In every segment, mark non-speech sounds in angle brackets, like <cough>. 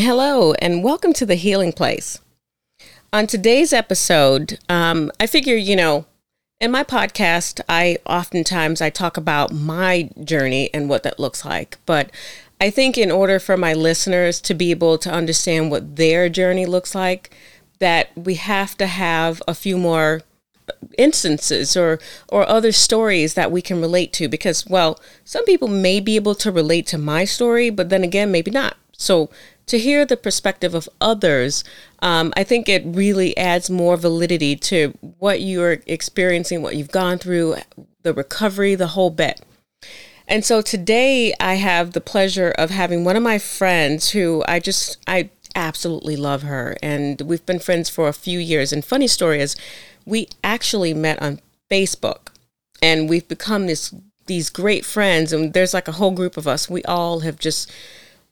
Hello, and welcome to the Healing Place. On today's episode, um, I figure, you know, in my podcast, I oftentimes I talk about my journey and what that looks like. But I think in order for my listeners to be able to understand what their journey looks like, that we have to have a few more instances or or other stories that we can relate to because well some people may be able to relate to my story but then again maybe not so to hear the perspective of others, um, I think it really adds more validity to what you're experiencing, what you've gone through, the recovery, the whole bit. And so today I have the pleasure of having one of my friends who I just, I absolutely love her. And we've been friends for a few years. And funny story is, we actually met on Facebook and we've become this these great friends and there's like a whole group of us we all have just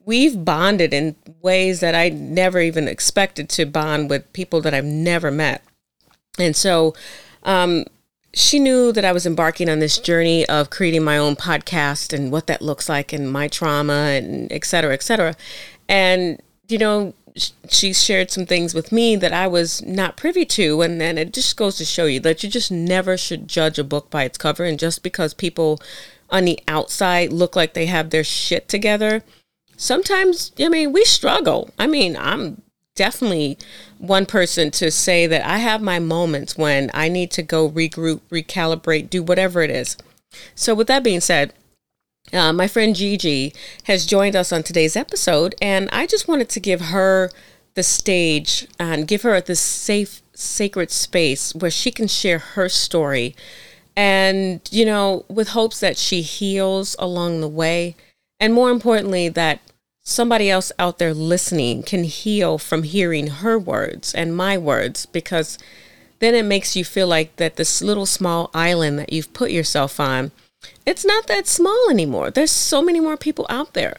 we've bonded in ways that I never even expected to bond with people that I've never met. And so um, she knew that I was embarking on this journey of creating my own podcast and what that looks like and my trauma and et cetera, et cetera. And, you know, she shared some things with me that I was not privy to. And then it just goes to show you that you just never should judge a book by its cover. And just because people on the outside look like they have their shit together sometimes, I mean, we struggle. I mean, I'm definitely one person to say that I have my moments when I need to go regroup, recalibrate, do whatever it is. So, with that being said, uh, my friend Gigi has joined us on today's episode, and I just wanted to give her the stage and give her this safe, sacred space where she can share her story. And, you know, with hopes that she heals along the way. And more importantly, that somebody else out there listening can heal from hearing her words and my words because then it makes you feel like that this little small island that you've put yourself on it's not that small anymore. There's so many more people out there.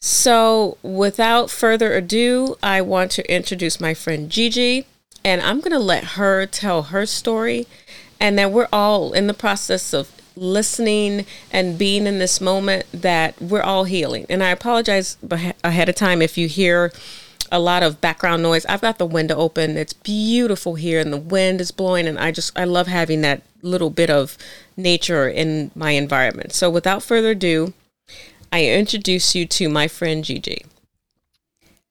So without further ado i want to introduce my friend gigi and i'm going to let her tell her story and then we're all in the process of listening and being in this moment that we're all healing. And I apologize ahead of time if you hear a lot of background noise. I've got the window open. It's beautiful here and the wind is blowing and I just I love having that little bit of nature in my environment. So without further ado, I introduce you to my friend Gigi.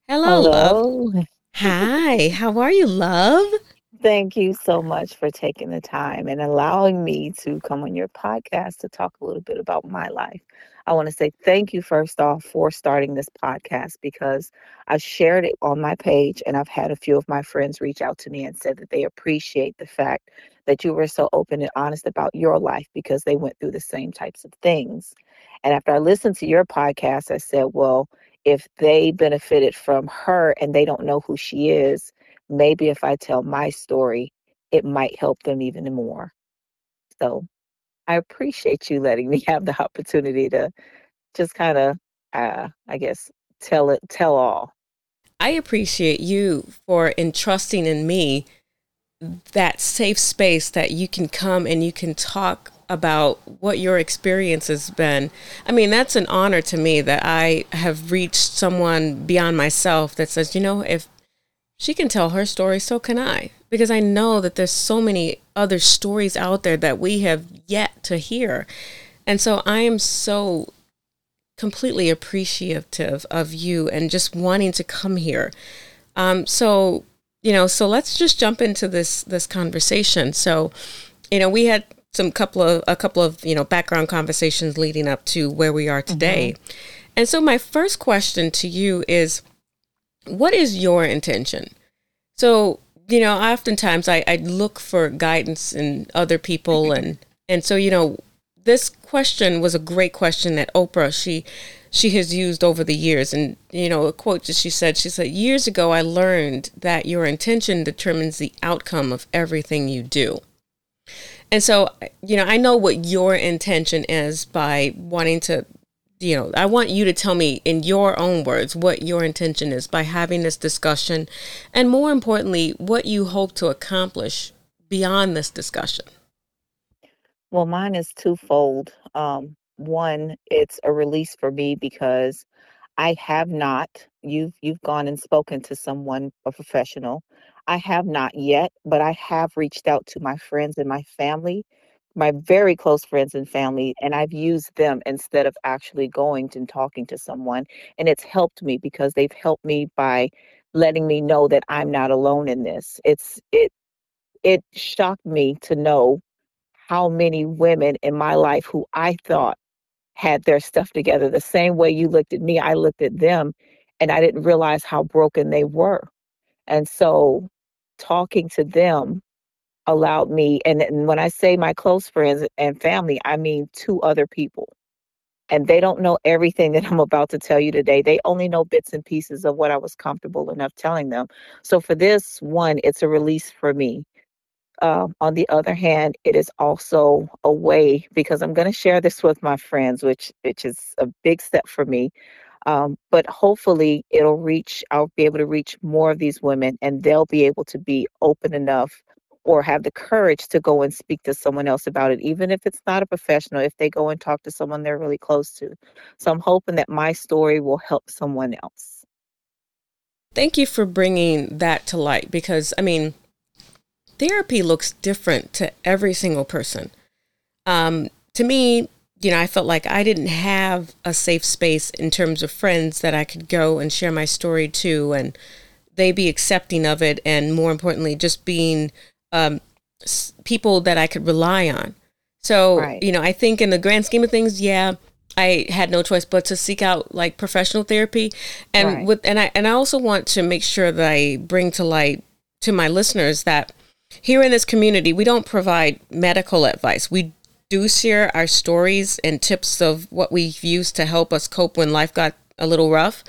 Hello, Hello. love. Hi, how are you, love? Thank you so much for taking the time and allowing me to come on your podcast to talk a little bit about my life. I want to say thank you first off for starting this podcast because I've shared it on my page and I've had a few of my friends reach out to me and said that they appreciate the fact that you were so open and honest about your life because they went through the same types of things. And after I listened to your podcast, I said, well, if they benefited from her and they don't know who she is, maybe if I tell my story, it might help them even more. So I appreciate you letting me <laughs> have the opportunity to just kind of, uh, I guess, tell it, tell all. I appreciate you for entrusting in me that safe space that you can come and you can talk about what your experience has been. I mean, that's an honor to me that I have reached someone beyond myself that says, you know, if she can tell her story, so can I. Because I know that there's so many other stories out there that we have yet to hear. And so I am so completely appreciative of you and just wanting to come here. Um, so, you know, so let's just jump into this this conversation. So, you know, we had some couple of a couple of, you know, background conversations leading up to where we are today. Mm-hmm. And so my first question to you is what is your intention? So, you know, oftentimes I, I look for guidance in other people mm-hmm. and and so, you know, this question was a great question that Oprah she she has used over the years and you know a quote that she said she said years ago I learned that your intention determines the outcome of everything you do. And so, you know, I know what your intention is by wanting to you know, I want you to tell me in your own words what your intention is by having this discussion, and more importantly, what you hope to accomplish beyond this discussion. Well, mine is twofold. Um, one, it's a release for me because I have not. You've you've gone and spoken to someone, a professional. I have not yet, but I have reached out to my friends and my family, my very close friends and family, and I've used them instead of actually going and talking to someone. And it's helped me because they've helped me by letting me know that I'm not alone in this. It's it it shocked me to know how many women in my life who I thought had their stuff together the same way you looked at me, I looked at them and I didn't realize how broken they were. And so talking to them allowed me and, and when I say my close friends and family, I mean two other people. And they don't know everything <laughs> that I'm about to tell you today. They only know bits and pieces of what I was comfortable enough telling them. So for this one, it's a release for me. Uh, on the other hand, it is also a way because I'm going to share this with my friends, which which is a big step for me. Um, but hopefully, it'll reach. I'll be able to reach more of these women, and they'll be able to be open enough or have the courage to go and speak to someone else about it, even if it's not a professional. If they go and talk to someone they're really close to, so I'm hoping that my story will help someone else. Thank you for bringing that to light because I mean therapy looks different to every single person. Um, to me, you know, I felt like I didn't have a safe space in terms of friends that I could go and share my story to, and they be accepting of it, and more importantly, just being um, people that I could rely on. So, right. you know, I think in the grand scheme of things, yeah, I had no choice but to seek out like professional therapy, and right. with and I and I also want to make sure that I bring to light to my listeners that here in this community, we don't provide medical advice. We do share our stories and tips of what we've used to help us cope when life got a little rough,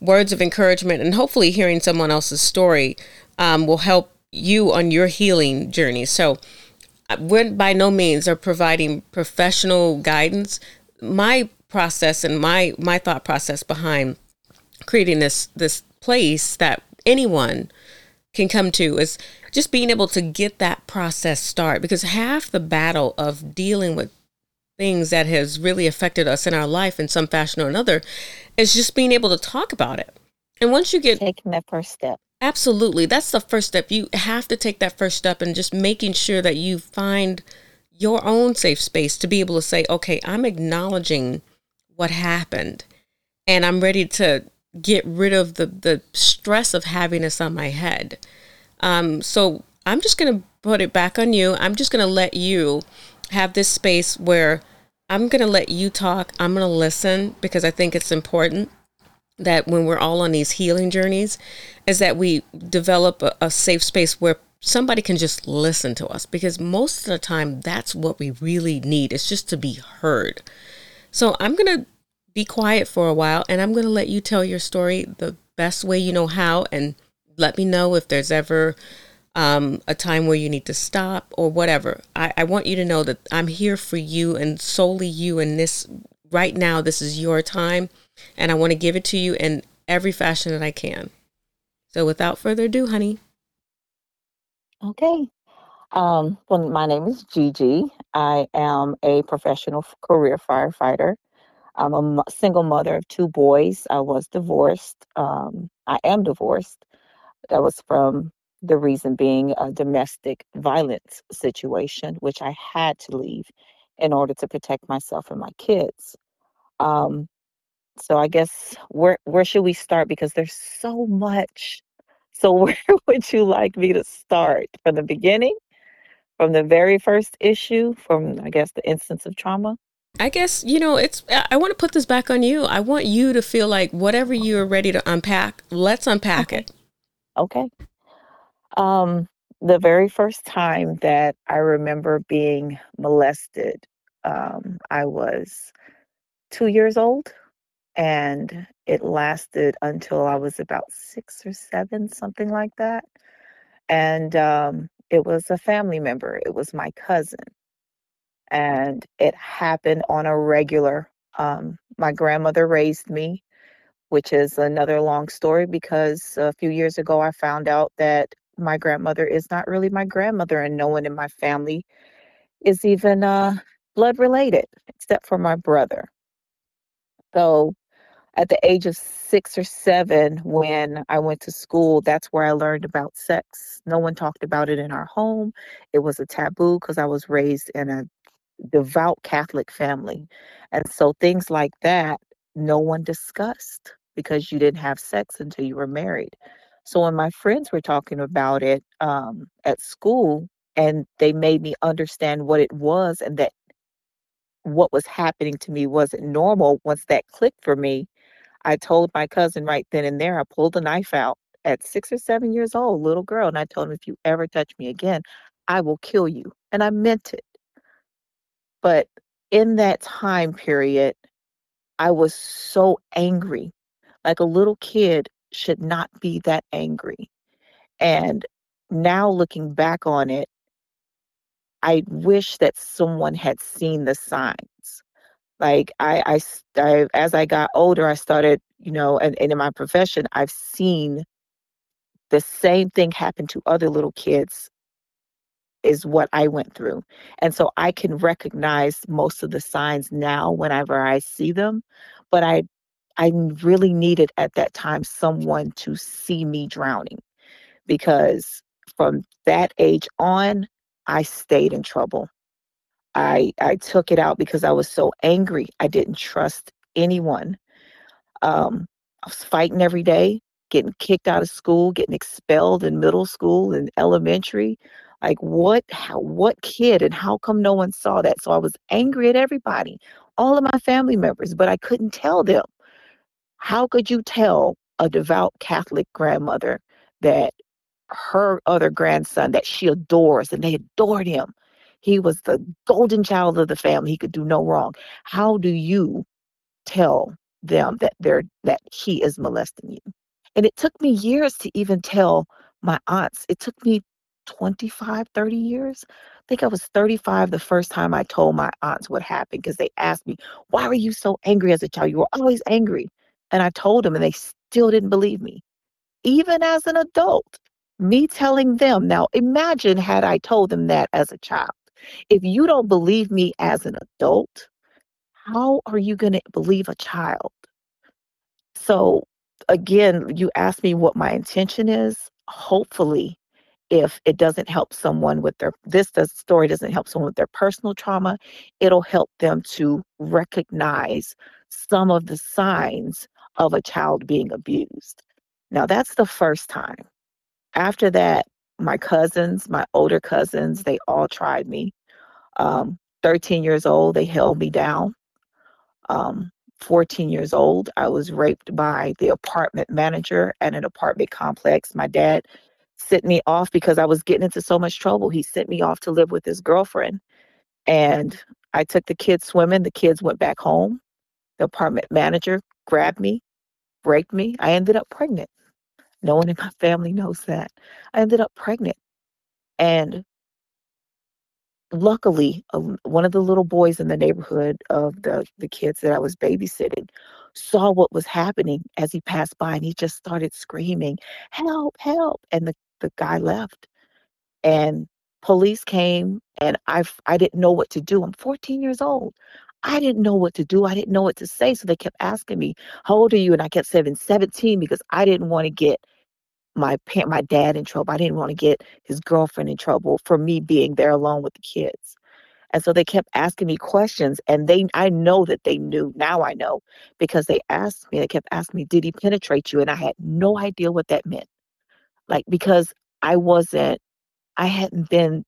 words of encouragement, and hopefully hearing someone else's story um, will help you on your healing journey. So, uh, we're by no means are providing professional guidance. My process and my my thought process behind creating this this place that anyone can come to is just being able to get that process start because half the battle of dealing with things that has really affected us in our life in some fashion or another is just being able to talk about it. And once you get taking that first step. Absolutely. That's the first step. You have to take that first step and just making sure that you find your own safe space to be able to say, okay, I'm acknowledging what happened and I'm ready to get rid of the, the stress of having this on my head. Um, so I'm just going to put it back on you. I'm just going to let you have this space where I'm going to let you talk. I'm going to listen because I think it's important that when we're all on these healing journeys is that we develop a, a safe space where somebody can just listen to us because most of the time that's what we really need. It's just to be heard. So I'm going to be quiet for a while and I'm going to let you tell your story the best way you know how and let me know if there's ever um, a time where you need to stop or whatever. I, I want you to know that I'm here for you and solely you and this right now. This is your time and I want to give it to you in every fashion that I can. So without further ado, honey. Okay. Um, well, my name is Gigi. I am a professional career firefighter. I'm a single mother of two boys. I was divorced. Um, I am divorced. That was from the reason being a domestic violence situation, which I had to leave in order to protect myself and my kids. Um, so I guess where where should we start? Because there's so much. So <laughs> where would you like me to start? From the beginning? From the very first issue? From I guess the instance of trauma? I guess, you know, it's, I want to put this back on you. I want you to feel like whatever you're ready to unpack, let's unpack okay. it. Okay. Um, the very first time that I remember being molested, um, I was two years old and it lasted until I was about six or seven, something like that. And um, it was a family member, it was my cousin and it happened on a regular. Um, my grandmother raised me, which is another long story because a few years ago I found out that my grandmother is not really my grandmother, and no one in my family is even uh, blood related except for my brother. So at the age of six or seven, when I went to school, that's where I learned about sex. No one talked about it in our home. It was a taboo because I was raised in a devout Catholic family. And so things like that, no one discussed because you didn't have sex until you were married. So when my friends were talking about it um, at school, and they made me understand what it was and that what was happening to me wasn't normal. Once that clicked for me, I told my cousin right then and there, I pulled a knife out at six or seven years old, little girl, and I told him, if you ever touch me again, I will kill you. And I meant it. But in that time period, I was so angry. Like a little kid should not be that angry. And now looking back on it, I wish that someone had seen the signs. Like I, I, I as I got older, I started, you know, and, and in my profession, I've seen the same thing happen to other little kids is what I went through. And so I can recognize most of the signs now whenever I see them, but I I really needed at that time someone to see me drowning because from that age on I stayed in trouble. I I took it out because I was so angry. I didn't trust anyone. Um, I was fighting every day, getting kicked out of school, getting expelled in middle school and elementary. Like what how what kid and how come no one saw that? So I was angry at everybody, all of my family members, but I couldn't tell them. How could you tell a devout Catholic grandmother that her other grandson that she adores and they adored him. He was the golden child of the family. He could do no wrong. How do you tell them that they're that he is molesting you? And it took me years to even tell my aunts. It took me 25, 30 years. I think I was 35 the first time I told my aunts what happened because they asked me, Why were you so angry as a child? You were always angry. And I told them, and they still didn't believe me. Even as an adult, me telling them, now imagine had I told them that as a child. If you don't believe me as an adult, how are you going to believe a child? So, again, you ask me what my intention is. Hopefully, if it doesn't help someone with their this the story doesn't help someone with their personal trauma it'll help them to recognize some of the signs of a child being abused now that's the first time after that, my cousins, my older cousins, they all tried me. Um, 13 years old, they held me down. Um, 14 years old, I was raped by the apartment manager at an apartment complex. My dad sent me off because I was getting into so much trouble. He sent me off to live with his girlfriend. And I took the kids swimming. The kids went back home. The apartment manager grabbed me, raped me. I ended up pregnant. No one in my family knows that. I ended up pregnant. And luckily, one of the little boys in the neighborhood of the, the kids that I was babysitting saw what was happening as he passed by and he just started screaming, Help, help. And the, the guy left. And police came and I I didn't know what to do. I'm 14 years old. I didn't know what to do. I didn't know what to say. So they kept asking me, How old are you? And I kept saying 17 because I didn't want to get my pa- my dad in trouble. I didn't want to get his girlfriend in trouble for me being there alone with the kids. And so they kept asking me questions and they I know that they knew. Now I know because they asked me, they kept asking me, did he penetrate you? And I had no idea what that meant. Like because I wasn't I hadn't been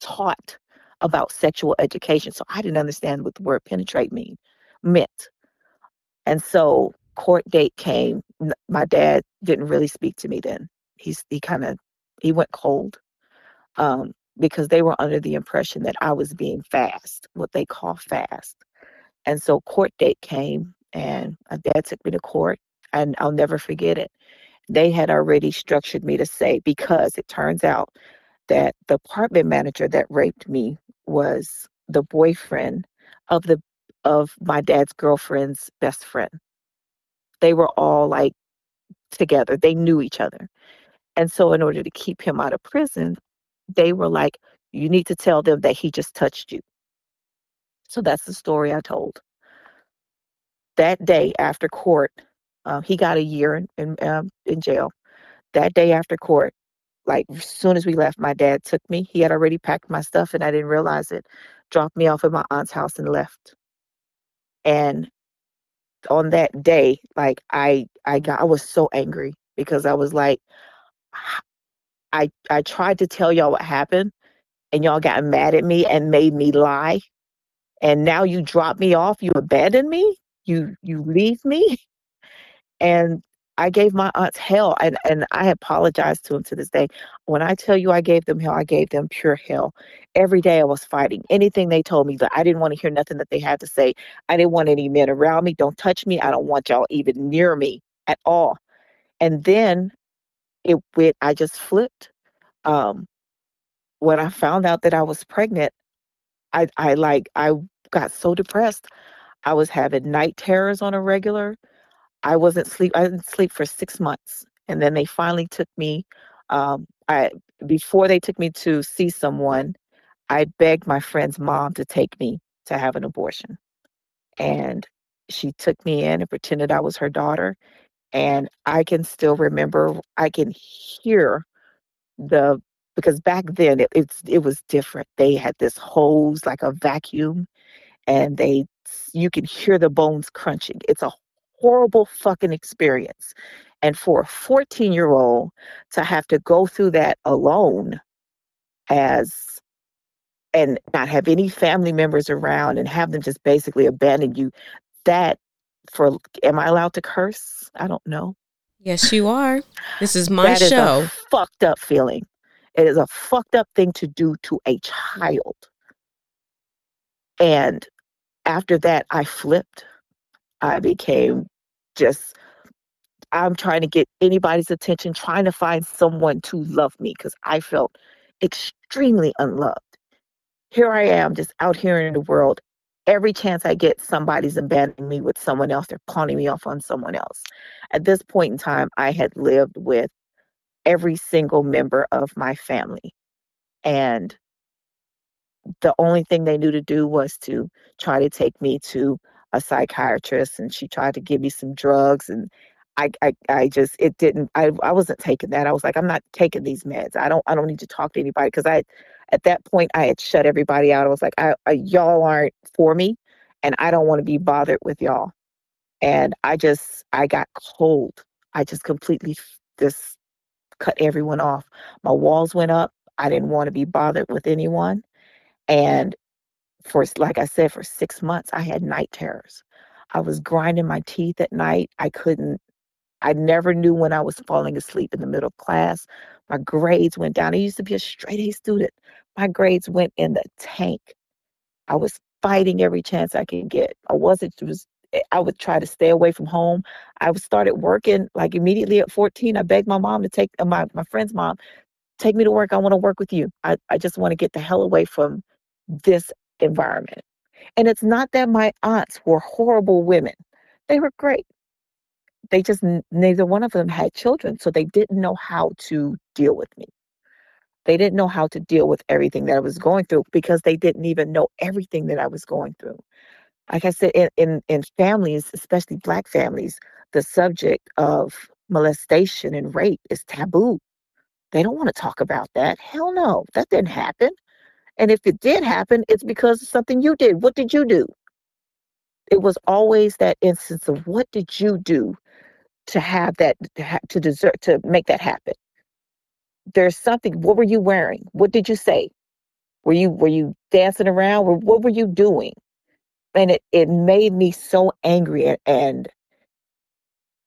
taught about sexual education. So I didn't understand what the word penetrate mean meant. And so court date came, my dad didn't really speak to me then. He's he kind of he went cold um, because they were under the impression that I was being fast, what they call fast. And so court date came, and my dad took me to court, and I'll never forget it. They had already structured me to say because it turns out that the apartment manager that raped me was the boyfriend of the of my dad's girlfriend's best friend they were all like together. They knew each other. And so, in order to keep him out of prison, they were like, you need to tell them that he just touched you. So that's the story I told. that day after court, uh, he got a year in in, um, in jail. That day after court, like as soon as we left, my dad took me. He had already packed my stuff, and I didn't realize it. Dropped me off at my aunt's house and left. And on that day, like I I mm-hmm. got I was so angry because I was like, I I tried to tell y'all what happened, and y'all got mad at me and made me lie. And now you drop me off, you abandon me, you you leave me. <laughs> And I gave my aunts hell and, and I apologize to them to this day. When I tell you I gave them hell, I gave them pure hell. Every day I was fighting. Anything they told me that I didn't want to hear nothing that they had to say. I didn't want any men around me. Don't touch me. I don't want y'all even near me at all. And then it went, I just flipped. Um, when I found out that I was pregnant, I, I like, I got so depressed. I was having night terrors on a regular. I wasn't sleep. I didn't sleep for six months, and then they finally took me. Um, I before they took me to see someone, I begged my friend's mom to take me to have an abortion, and she took me in and pretended I was her daughter, and I can still remember. I can hear the because back then it, it's it was different. They had this hose like a vacuum, and they you can hear the bones crunching. It's a horrible fucking experience. And for a 14 year old to have to go through that alone as and not have any family members around and have them just basically abandon you, that for am I allowed to curse? I don't know. Yes, you are. This is my that show. Is a fucked up feeling. It is a fucked up thing to do to a child. And after that, I flipped. I became just I'm trying to get anybody's attention, trying to find someone to love me because I felt extremely unloved. Here I am, just out here in the world. Every chance I get, somebody's abandoning me with someone else. They're pawning me off on someone else. At this point in time, I had lived with every single member of my family. And the only thing they knew to do was to try to take me to a psychiatrist and she tried to give me some drugs and I, I, I just it didn't I, I wasn't taking that. I was like, I'm not taking these meds. I don't I don't need to talk to anybody because I at that point I had shut everybody out. I was like, I, I y'all aren't for me and I don't want to be bothered with y'all. And I just I got cold. I just completely just cut everyone off. My walls went up. I didn't want to be bothered with anyone. And for like I said, for six months, I had night terrors. I was grinding my teeth at night. I couldn't, I never knew when I was falling asleep in the middle of class. My grades went down. I used to be a straight A student. My grades went in the tank. I was fighting every chance I could get. I wasn't, was, eh, I would try to stay away from home. I started working like immediately at 14. I begged my mom to take, uh, my, my friend's mom, take me to work. I want to work with you. I, I just want to get the hell away from this environment. And it's not that my aunts were horrible women, they were great. They just, neither one of them had children, so they didn't know how to deal with me. They didn't know how to deal with everything that I was going through because they didn't even know everything that I was going through. Like I said, in, in, in families, especially Black families, the subject of molestation and rape is taboo. They don't want to talk about that. Hell no, that didn't happen. And if it did happen, it's because of something you did. What did you do? It was always that instance of what did you do to have that to deserve to make that happen. There's something. What were you wearing? What did you say? Were you were you dancing around? Or what were you doing? And it it made me so angry and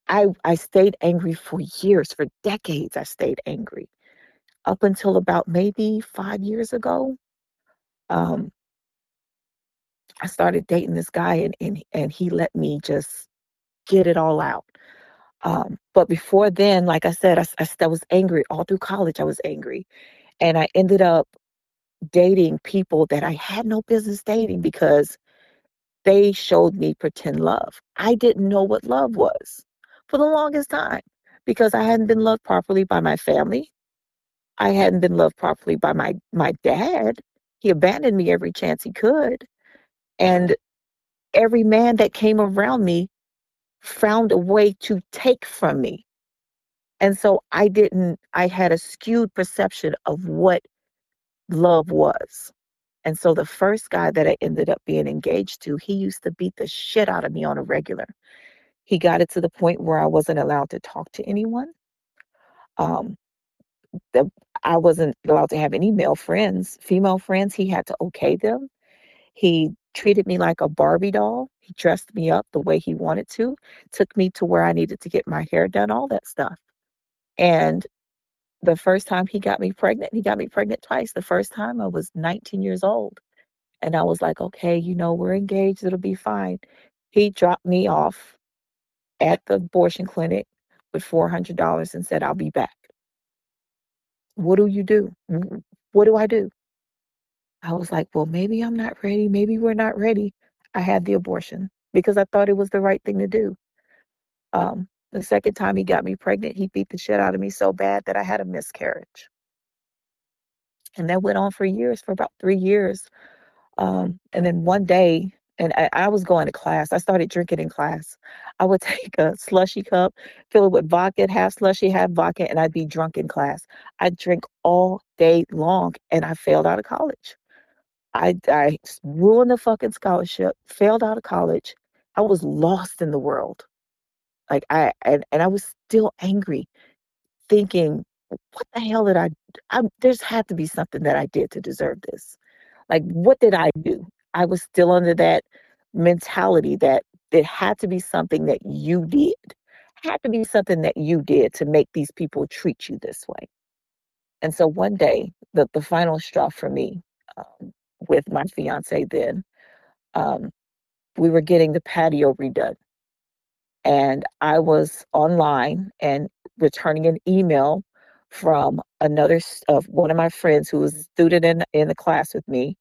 I I stayed angry for years, for decades. I stayed angry up until about maybe five years ago um, I started dating this guy and, and and he let me just get it all out. Um, but before then, like I said, I, I, I was angry all through college. I was angry, and I ended up dating people that I had no business dating because they showed me pretend love. I didn't know what love was for the longest time because I hadn't been loved properly by my family. I hadn't been loved properly by my my dad. He abandoned me every chance he could. And every man that came around me found a way to take from me. And so I didn't, I had a skewed perception of what love was. And so the first guy that I ended up being engaged to, he used to beat the shit out of me on a regular. He got it to the point where I wasn't allowed to talk to anyone. Um, the, I wasn't allowed to have any male friends, female friends. He had to okay them. He treated me like a Barbie doll. He dressed me up the way he wanted to, took me to where I needed to get my hair done, all that stuff. And the first time he got me pregnant, he got me pregnant twice. The first time I was 19 years old. And I was like, okay, you know, we're engaged, it'll be fine. He dropped me off at the abortion clinic with $400 and said, I'll be back. What do you do? What do I do? I was like, well, maybe I'm not ready. Maybe we're not ready. I had the abortion because I thought it was the right thing to do. Um, the second time he got me pregnant, he beat the shit out of me so bad that I had a miscarriage. And that went on for years, for about three years. Um, and then one day, and I, I, was going to class. I started drinking in class. I would <laughs> take a slushy cup, fill it with vodka, half slushy, half vodka, and I'd be drunk in class. I'd drink all day long, and I failed out of college. I, I ruined the fucking scholarship, failed out of college. I was lost in the world. Like I and, and I was still angry, thinking, what the hell did I, I there's had to be something that I did to deserve this. Like what did I do? I was still under that mentality that it had to be something that you did. Had to be something that you did to make these people treat you this way. And so one day, the, the final straw for me um, with my fiance then, um, we were getting the patio redone and I was online and returning an email from another of one of my friends who was a student in in the class with me,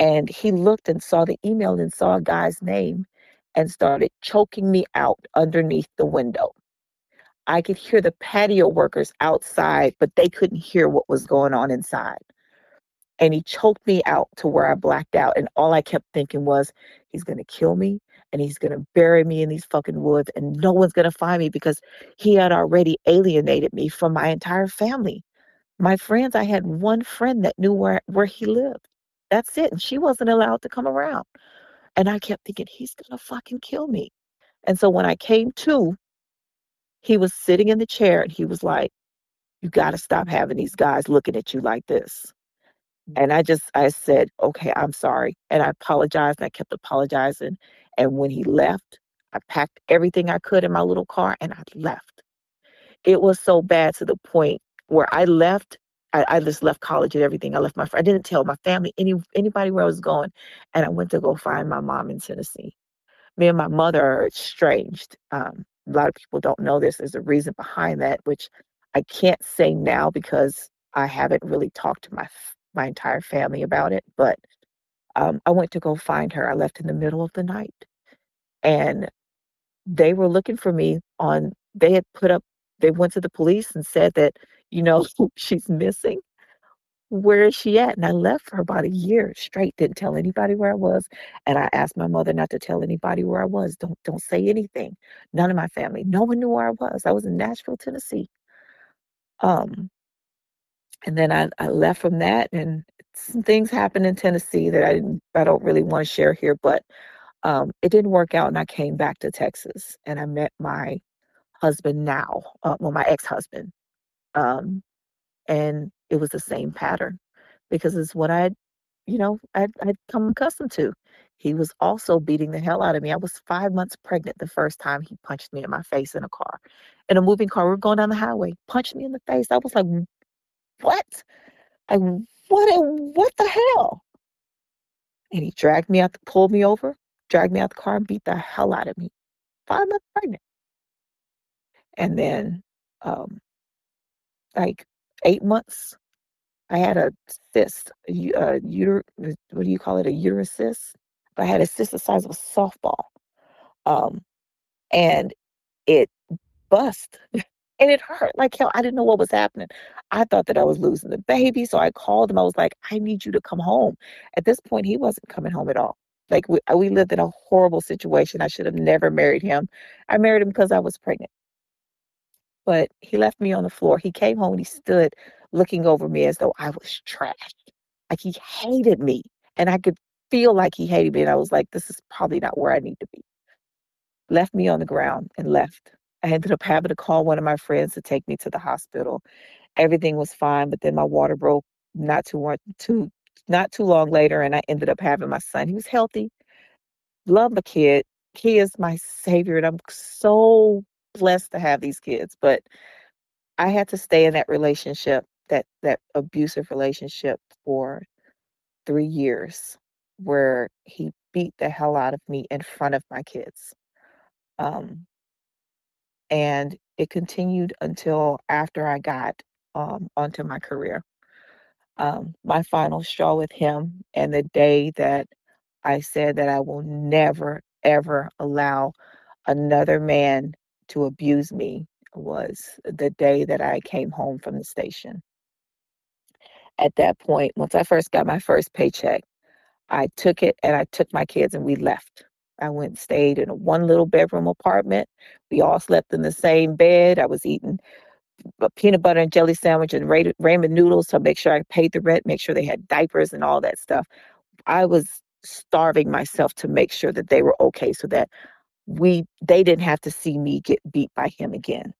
and he looked and saw the email and saw a guy's name, and started choking me out underneath the window. I could hear the patio workers outside, but they couldn't hear what was going on inside and he choked me out to where I blacked out. And all I kept thinking was, he's going to kill me and he's going to bury me in these fucking woods and no one's going to find me because he had already alienated me from my entire family. My friends, I had one friend that knew where, where he lived. That's it. And she wasn't allowed to come around. And I kept thinking, he's going to fucking kill me. And so when I came to, he was sitting in the chair and he was like, You got to stop having these guys looking at you like this. Mm. And I just, I said, okay, I'm sorry. And I apologized and I kept apologizing. And when he left, I packed everything I could in my little car and I left. It was so bad to the point where I left. I, I just left college and everything. I left my, I didn't tell my family, any anybody where I was going. And I went to go find my mom in Tennessee. Me and my mother are estranged. Um, a lot of people don't know this. There's a reason behind that, which I can't say now because I haven't really talked to my my entire family about it, but um, I went to go find her. I left in the middle of the night, and they were looking for me on. They had put up. They went to the police and said that you know <laughs> she's missing. Where is she at? And I left for about a year straight. Didn't tell anybody where I was, and I asked my mother not to tell anybody where I was. Don't don't say anything. None of my family. No one knew where I was. I was in Nashville, Tennessee. Um, and then I, I left from that and some things happened in Tennessee that I didn't I don't really want to share here, but um, it didn't work out and I came back to Texas and I met my husband now, uh, well my ex-husband. Um, and it was the same pattern because it's what I'd you know, I'd, I'd come accustomed to. He was also beating the hell out of me. I was five months pregnant the first time he punched me in my face in a car, in a moving car. We are going down the highway, punched me in the face. I was like, what? I what what the hell? And he dragged me out, pulled me over, dragged me out the car, and beat the hell out of me. Five months pregnant. And then, um, like eight months, I had a cyst, a uter, what do you call it, a uterus cyst? I had a cyst the size of a softball, um, and it bust. <laughs> and it hurt like hell. I didn't know what was happening. I thought that I was losing the baby. So I called him. I was like, I need you to come home. At this point, he wasn't coming home at all. Like we, we lived in a horrible situation. I should have never married him. I married him because I was pregnant. But he left me on the floor. He came home and he stood looking over me as though I was trash. Like he hated me. And I could feel like he hated me. And I was like, this is probably not where I need to be. Left me on the ground and left. I ended up having to call one of my friends to take me to the hospital. Everything was fine, but then my water broke not too too not too long later, and I ended up having my son. He was healthy. Love the kid. He is my savior, and I'm so blessed to have these kids. But I had to stay in that relationship, that that abusive relationship for three years, where he beat the hell out of me in front of my kids. Um, and it continued until after I got um, onto my career. Um, my final straw with him, and the day that I said that I will never, ever allow another man to abuse me was the day that I came home from the station. At that point, once I first got my first paycheck, I took it and I took my kids and we left. I went and stayed in a one little bedroom apartment. We all slept in the same bed. I was eating a peanut butter and jelly sandwich and ramen noodles to make sure I paid the rent, make sure they had diapers and all that stuff. I was starving myself to make sure that they were okay so that we they didn't have to see me get beat by him again.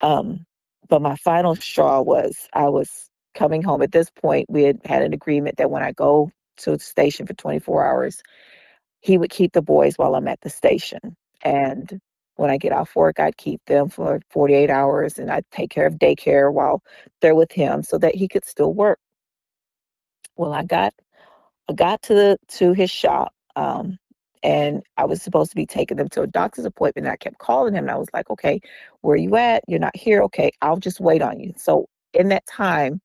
Um, but my final straw was I was coming home. At this point, we had had an agreement that when I go to the station for 24 hours, he would keep the boys while I'm at the station. And when I get off work, I'd keep them for 48 hours and I'd take care of daycare while they're with him so that he could still work. Well, I got I got to the to his shop um, and I was supposed to be taking them to a doctor's appointment. And I kept calling him and I was like, okay, where are you at? You're not here. Okay, I'll just wait on you. So in that time,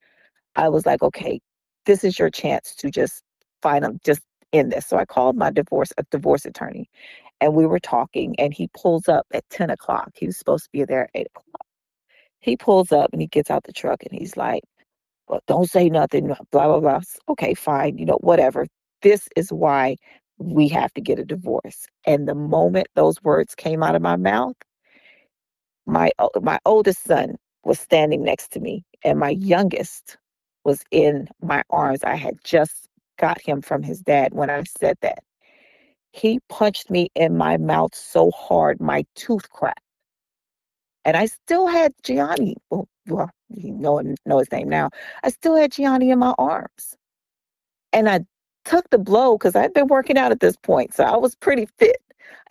I was like, okay, this is your chance to just find them, just in this. So I called my divorce a divorce attorney and we were talking and he pulls up at 10 o'clock. He was supposed to be there at 8 o'clock. He pulls up and he gets out the truck and he's like, Well, don't say nothing, blah, blah, blah. Okay, fine, you know, whatever. This is why we have to get a divorce. And the moment those words came out of my mouth, my my oldest son was standing next to me and my youngest was in my arms. I had just got him from his dad when I said that. He punched me in my mouth so hard, my tooth cracked. And I still had Gianni. Well, well you know, know his name now. I still had Gianni in my arms. And I took the blow because I'd been working out at this point. So I was pretty fit.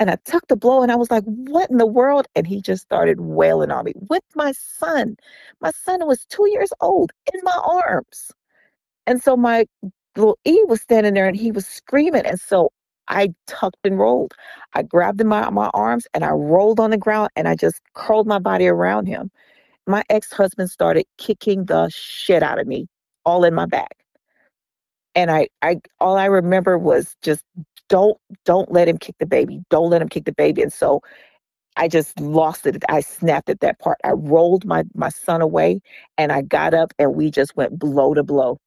And I took the blow and I was like, what in the world? And he just started wailing on me with my son. My son was two years old in my arms. And so my little E was standing there and he was screaming. And so I tucked and rolled. I grabbed him by my arms and I rolled on the ground and I just curled my body around him. My ex husband started kicking the shit out of me, all in my back. And I, I, all I remember was just don't, don't let him kick the baby. Don't let him kick the baby. And so I just lost it. I snapped at that part. I rolled my my son away and I got up and we just went blow to blow.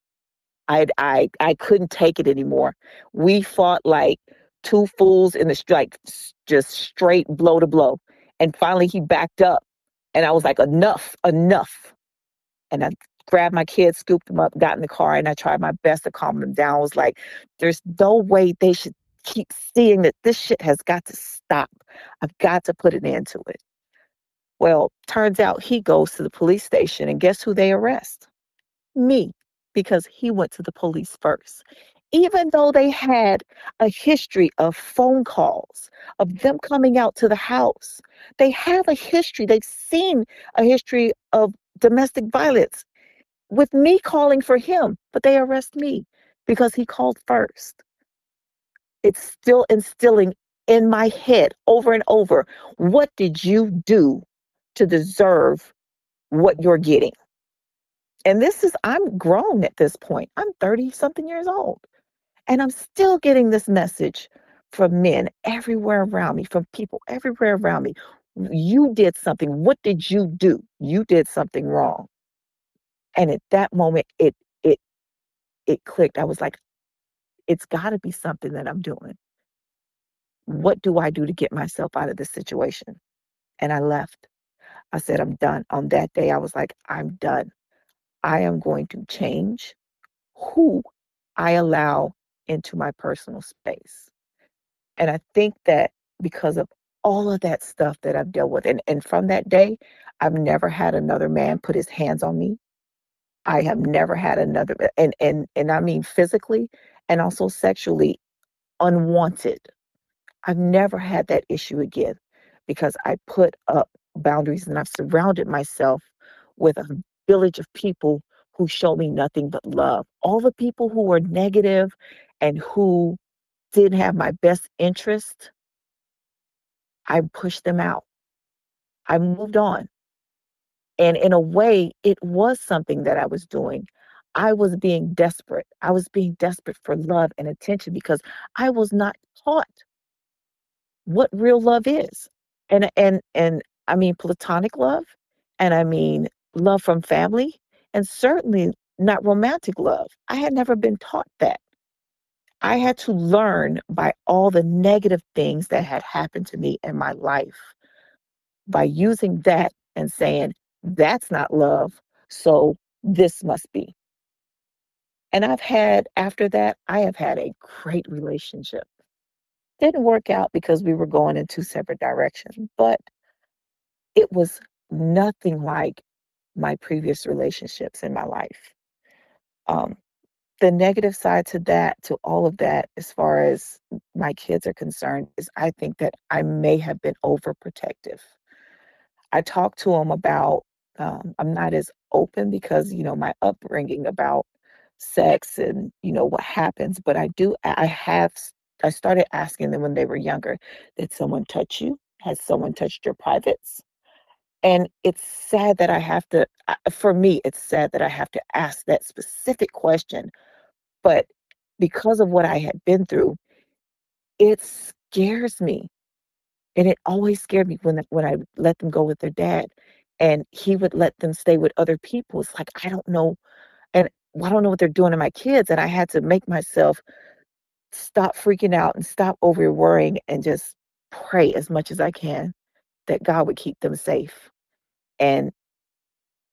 I I I couldn't take it anymore. We fought like two fools in the strike, just straight blow to blow. And finally he backed up and I was like, enough, enough. And I grabbed my kids, scooped them up, got in the car, and I tried my best to calm them down. I was like, there's no way they should keep seeing that this shit has got to stop. I've got to put an end to it. Well, turns out he goes to the police station, and guess who they arrest? Me because he went to the police first. Even though they had a history of phone calls, of them coming out to the house, they have a history, they've seen a history of domestic violence with me calling for him, but they arrest me because he called first. It's still instilling in my head over and over what did you do to deserve what you're getting? And this is, I'm grown at this point. I'm 30 something years old. And I'm still getting this message from men everywhere around me, from people everywhere around me. You did something. What did you do? You did something wrong. And at that moment, it it it clicked. I was like, it's got to be something that I'm doing. What do I do to get myself out of this situation? And I left. I said, I'm done. On that day, I was like, I'm done. I am going to change who I allow into my personal space. And I think that because of all of that stuff that I've dealt with, and, and from that day, I've never had another man put his hands on me. I have never had another eh, and and and I mean physically and also sexually unwanted. I've never had that issue again because I put up boundaries and I've surrounded myself with a village of people who show me nothing but love. All the people who were negative and who didn't have my best interest, I pushed them out. I moved on. And in a way, it was something that I was doing. I was being desperate. I was being desperate for love and attention because I was not taught what real love is. And and and I mean platonic love, and I mean love from family, and certainly not romantic love. I had never been taught that. I had to learn by all the negative things that had happened to me in my life by using that and saying, that's not love. So this must be. And I've had, after that, I have had a great relationship. Didn't work out because we were going in two separate directions, but it was nothing like my previous relationships in my life. Um, the negative side to that, to all of that, as far as my kids are concerned, is I think that I may have been overprotective. I talked to them about um, I'm not as open because you know my upbringing about sex and you know what happens but i do i have i started asking them when they were younger did someone touch you? Has someone touched your privates? And it's sad that i have to for me it's sad that i have to ask that specific question but because of what i had been through it scares me. And it always scared me when when i let them go with their dad and he would let them stay with other people. It's like, I don't know. And I don't know what they're doing to my kids. And I had to make myself stop freaking out and stop over worrying and just pray as much as I can that God would keep them safe. And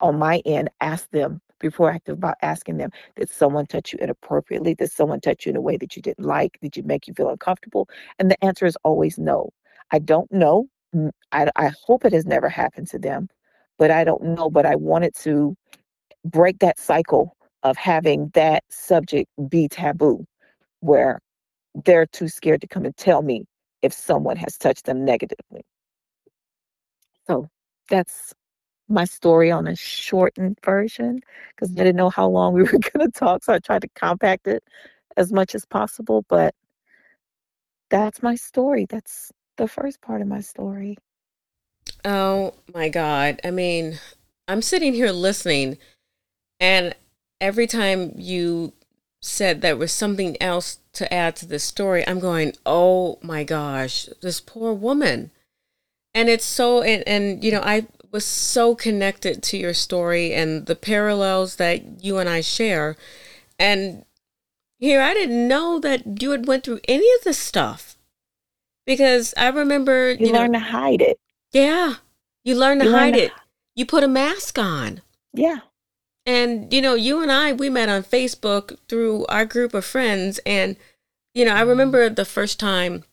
on my end, ask them before I about asking them, did someone touch you inappropriately? Did someone touch you in a way that you didn't like? Did you make you feel uncomfortable? And the answer is always no. I don't know. Mm, I, I hope it has never happened to them but I don't know. But I wanted to break that cycle of having that subject be taboo, where they're too scared to come and tell me if someone has touched them negatively. So that's my story on a shortened version because I didn't know how long we <laughs> were going to talk. So I tried to compact it as much as possible. But that's my story. That's the first part of my story. Oh my God. I mean, I'm sitting here listening, and every time you said there was something else to add to the story, I'm going, oh my gosh, this poor woman. And it's so, and, and you know, I was so connected to your story and the parallels that you and I share. And here, I didn't know that you had went through any of this stuff because I remember you, you learn know, to hide it. Yeah. You learn to you hide learn it. To... You put a mask on. Yeah. And, you know, you and I, we met on Facebook through our group of friends. And, you know, I remember the first time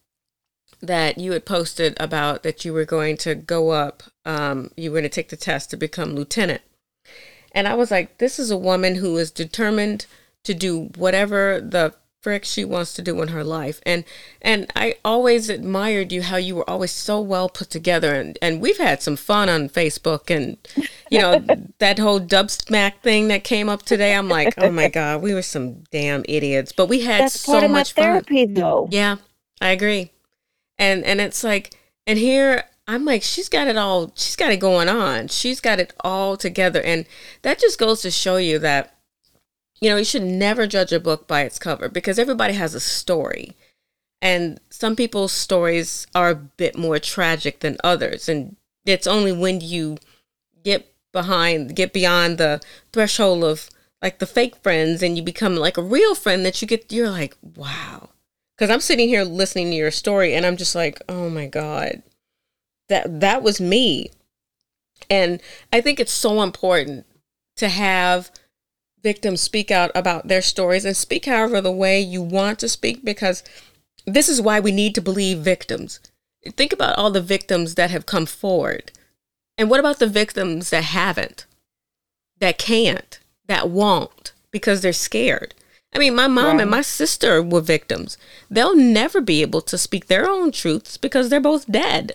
that you had posted about that you were going to go up, um, you were going to take the test to become lieutenant. And I was like, this is a woman who is determined to do whatever the frick she wants to do in her life and and i always admired you how you were always so well put together and and we've had some fun on facebook and you know <laughs> that whole dub smash thing that came up today i'm like oh my <laughs> god we were some damn idiots but we had That's so part of much my therapy fun. though yeah i agree and and it's like and here I'm like, she's got it all, she's got it going on. She's got it all together. And that just goes to show you that you know, you should never judge a book by its cover because everybody has a story. And some people's stories are a bit more tragic than others. And it's only when you get behind, get beyond the threshold of like the fake friends and you become like a real friend that you get you're like wow because i'm sitting here listening to your story and i'm just like oh my god that that was me and i think it's so important to have victims speak out about their stories and speak however the way you want to speak because this is why we need to believe victims think about all the victims that have come forward and what about the victims that haven't that can't that won't because they're scared. I mean, my mom right. and my sister were victims. They'll never be able to speak their own truths because they're both dead.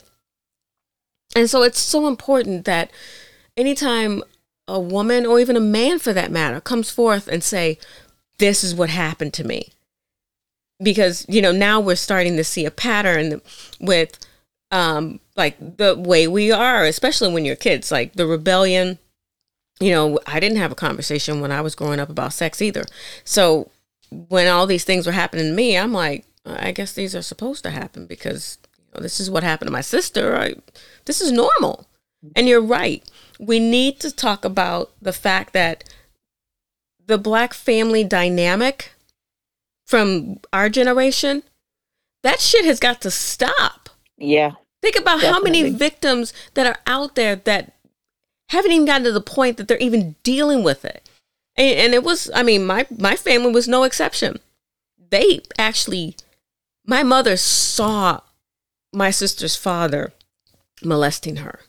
And so it's so important that anytime a woman or even a man for that matter comes forth and say, this is what happened to me. Because, you know, now we're starting to see a pattern with um like the way we are, especially when you're kids, like the rebellion you know, I didn't have a conversation when I was growing up about sex either. So when all these things were happening to me, I'm like, I guess these are supposed to happen because you know, this is what happened to my sister. I, this is normal. And you're right. We need to talk about the fact that the black family dynamic from our generation, that shit has got to stop. Yeah. Think about definitely. how many victims that are out there that haven't even gotten to the point that they're even dealing with it. And, and it was, I mean, my, my family was no exception. They actually, my mother saw my sister's father molesting her.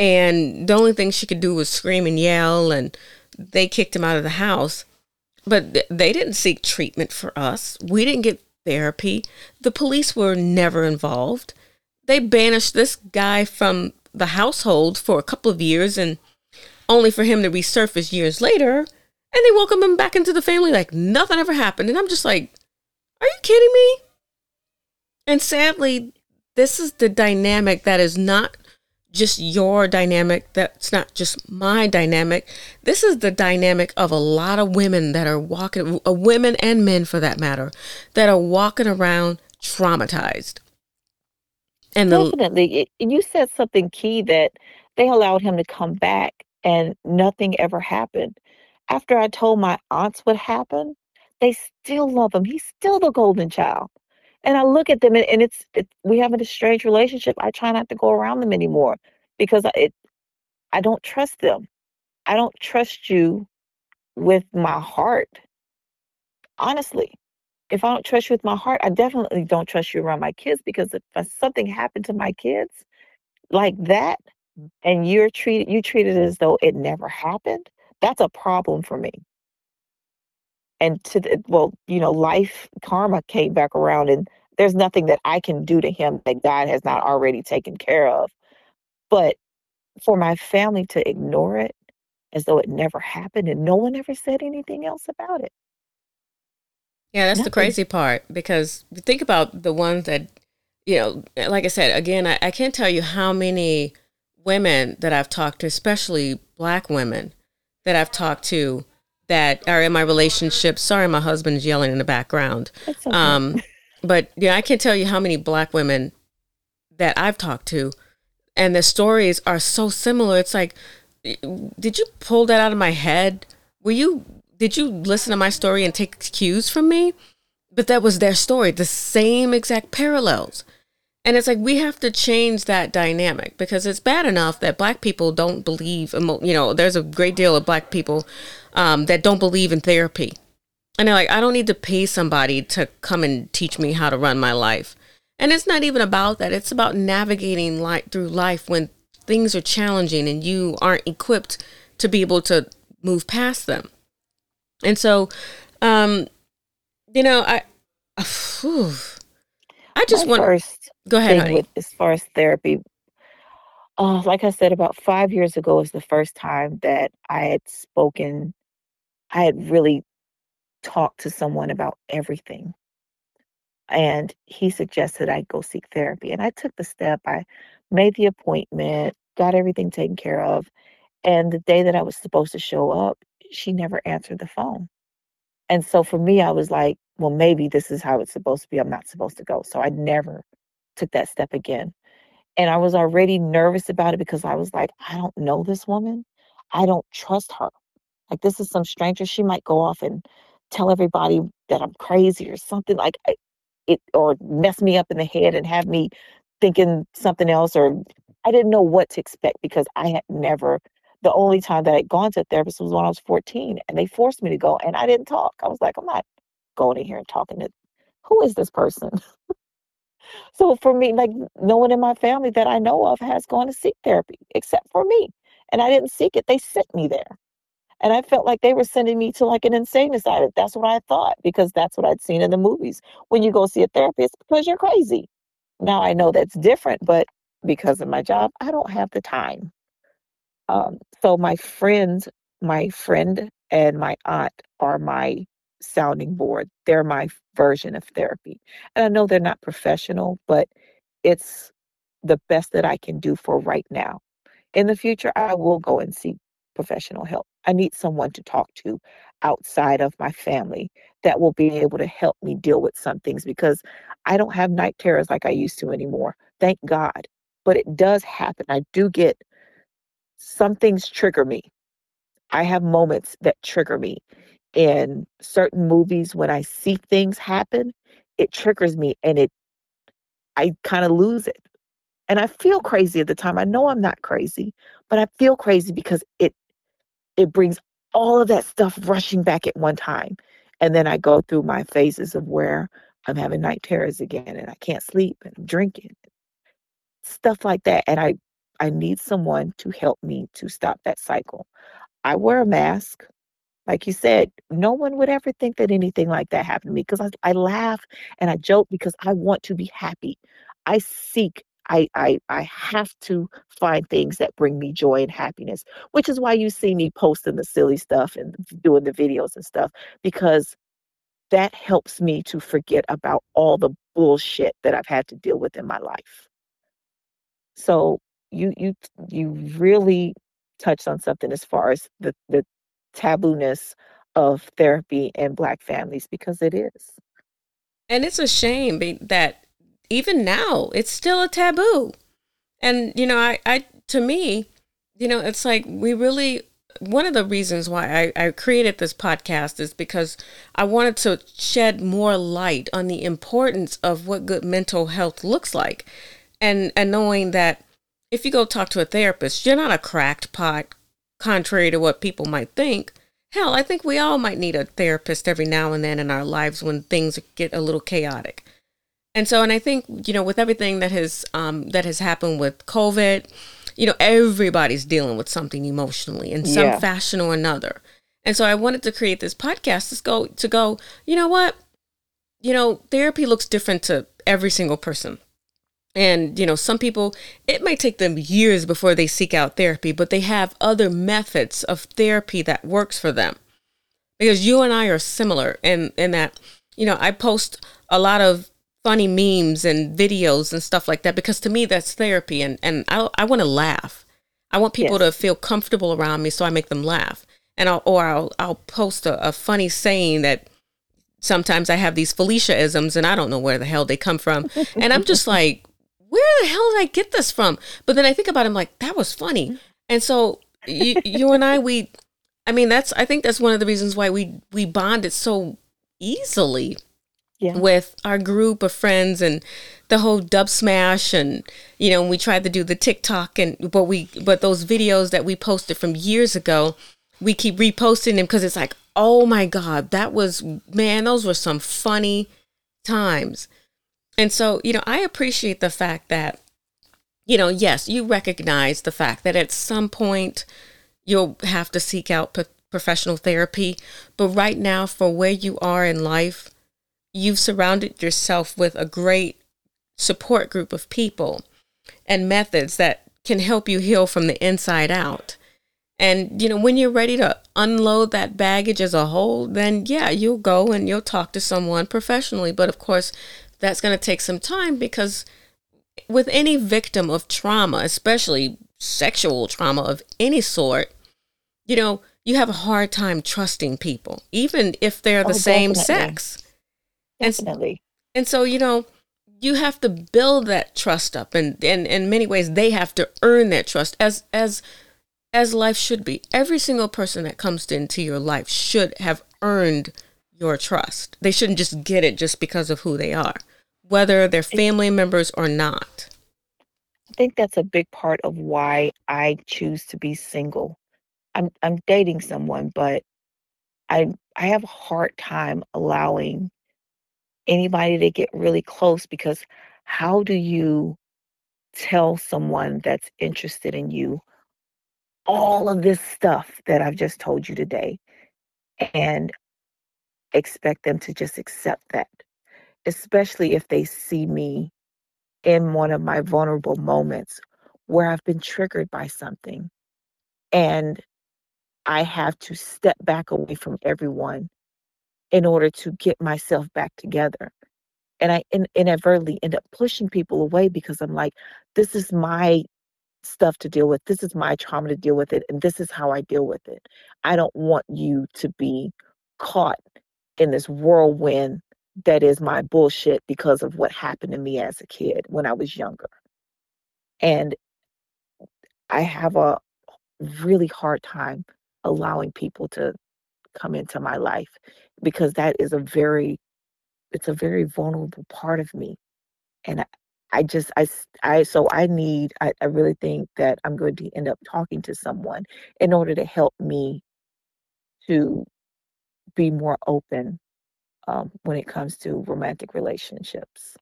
And the only thing she could do was scream and yell, and they kicked him out of the house. But they didn't seek treatment for us. We didn't get therapy. The police were never involved. They banished this guy from the household for a couple of years and only for him to resurface years later and they welcome him back into the family like nothing ever happened and i'm just like are you kidding me and sadly this is the dynamic that is not just your dynamic that's not just my dynamic this is the dynamic of a lot of women that are walking uh, women and men for that matter that are walking around traumatized and the Definitely. It, you said something key that they allowed him to come back and nothing ever happened. After I told my aunts what happened, they still love him. He's still the golden child. And I look at them and, and it's it, we have a strange relationship. I try not to go around them anymore because I- it I don't trust them. I don't trust you with my heart. Honestly if I don't trust you with my heart, I definitely don't trust you around my kids because if something happened to my kids like that, and you're treated you treated as though it never happened, that's a problem for me. And to the, well, you know, life karma came back around, and there's nothing that I can do to him that God has not already taken care of. But for my family to ignore it as though it never happened and no one ever said anything else about it yeah, that's the crazy part because think about the ones that, you know, like I said, again, I, I can't tell you how many women that I've talked to, especially black women that I've talked to that are in my relationship. Sorry, my husband's yelling in the background. Okay. Um, but yeah, I can't tell you how many black women that I've talked to, and the stories are so similar. It's like, did you pull that out of my head? Were you did you listen to my story and take cues from me? But that was their story, the same exact parallels. And it's like we have to change that dynamic because it's bad enough that black people don't believe, you know, there's a great deal of black people um, that don't believe in therapy. And they're like, I don't need to pay somebody to come and teach me how to run my life. And it's not even about that. It's about navigating life through life when things are challenging and you aren't equipped to be able to move past them. And so, um, you know, I, <sighs> whew, I just want first go ahead, honey. With, as far as therapy, uh, like I said, about five years ago was the first time that I had spoken. I had really talked to someone about everything. And he suggested I go seek therapy. And I took the step. I made the appointment, got everything taken care of. And the day that I was supposed to show up, she never answered the phone. And so for me, I was like, well, maybe this is how it's supposed to be. I'm not supposed to go. So I never took that step again. And I was already nervous about it because I was like, I don't know this woman. I don't trust her. Like this is some stranger. She might go off and tell everybody that I'm crazy or something like it, or mess me up in the head and have me thinking something else. Or I didn't know what to expect because I had never. The only time that I'd gone to a therapist was when I was 14, and they forced me to go, and I didn't talk. I was like, I'm not going in here and talking to who is this person? <laughs> so for me, like no one in my family that I know of has gone to seek therapy except for me. And I didn't seek it. They sent me there. And I felt like they were sending me to like an insane asylum. That's what I thought because that's what I'd seen in the movies. When you go see a therapist, because you're crazy. Now I know that's different, but because of my job, I don't have the time. Um, so my friends, my friend and my aunt are my sounding board. They're my version of therapy. And I know they're not professional, but it's the best that I can do for right now. In the future, I will go and seek professional help. I need someone to talk to outside of my family that will be able to help me deal with some things because I don't have night terrors like I used to anymore. Thank God. But it does happen. I do get some things trigger me. I have moments that trigger me. In certain movies, when I see things happen, it triggers me and it I kind of lose it. And I feel crazy at the time. I know I'm not crazy, but I feel crazy because it it brings all of that stuff rushing back at one time. And then I go through my phases of where I'm having night terrors again and I can't sleep and I'm drinking. Stuff like that. And I I need someone to help me to stop that cycle. I wear a mask. Like you said, no one would ever think that anything like that happened to me because I, I laugh and I joke because I want to be happy. I seek I, I I have to find things that bring me joy and happiness, which is why you see me posting the silly stuff and doing the videos and stuff because that helps me to forget about all the bullshit that I've had to deal with in my life. So you you you really touched on something as far as the the tabooness of therapy in black families because it is. And it's a shame that even now, it's still a taboo. And, you know, I, I, to me, you know, it's like we really, one of the reasons why I, I created this podcast is because I wanted to shed more light on the importance of what good mental health looks like. And, and knowing that if you go talk to a therapist, you're not a cracked pot, contrary to what people might think. Hell, I think we all might need a therapist every now and then in our lives when things get a little chaotic. And so, and I think you know, with everything that has um, that has happened with COVID, you know, everybody's dealing with something emotionally in some yeah. fashion or another. And so, I wanted to create this podcast to go to go. You know what? You know, therapy looks different to every single person. And, you know, some people, it might take them years before they seek out therapy, but they have other methods of therapy that works for them. Because you and I are similar in, in that, you know, I post a lot of funny memes and videos and stuff like that because to me that's therapy and and I I want to laugh. I want people yes. to feel comfortable around me so I make them laugh. And I'll or I'll I'll post a, a funny saying that sometimes I have these Felicia isms and I don't know where the hell they come from. <laughs> and I'm just like, where the hell did I get this from? But then I think about it, I'm like, that was funny. And so you, you and I, we, I mean, that's, I think that's one of the reasons why we, we bonded so easily yeah. with our group of friends and the whole dub smash and you know we tried to do the TikTok and but we but those videos that we posted from years ago we keep reposting them because it's like oh my god that was man those were some funny times and so you know I appreciate the fact that you know yes you recognize the fact that at some point you'll have to seek out professional therapy but right now for where you are in life you've surrounded yourself with a great support group of people and methods that can help you heal from the inside out. And, you know, when you're ready to unload that baggage as a whole, then yeah, you'll go and you'll talk to someone professionally. But of course, that's going to take some time because with any victim of trauma, especially sexual trauma of any sort, you know, you have a hard time trusting people, even if they're the oh, same definitely. sex. Definitely. And, and so, you know, you have to build that trust up and, and in many ways they have to earn that trust as as as life should be. Every single person that comes into your life should have earned your trust. They shouldn't just get it just because of who they are, whether they're family members or not. I think that's a big part of why I choose to be single. I'm I'm dating someone, but I I have a hard time allowing anybody to get really close because how do you tell someone that's interested in you all of this stuff that I've just told you today and expect them to just accept that, especially if they see me in one of my vulnerable moments where I've been triggered by something and I have to step back away from everyone in order to get myself back together. And I in, inadvertently end up pushing people away because I'm like, this is my stuff to deal with. This is my trauma to deal with it. And this is how I deal with it. I don't want you to be caught in this whirlwind that is my bullshit because of what happened to me as a kid when I was younger. And I have a really hard time allowing people to come into my life because that is a very it's a very vulnerable part of me and I, I just I I so I need I, I really think that I'm going to end up talking to someone in order to help me to be more open um, when it comes to romantic relationships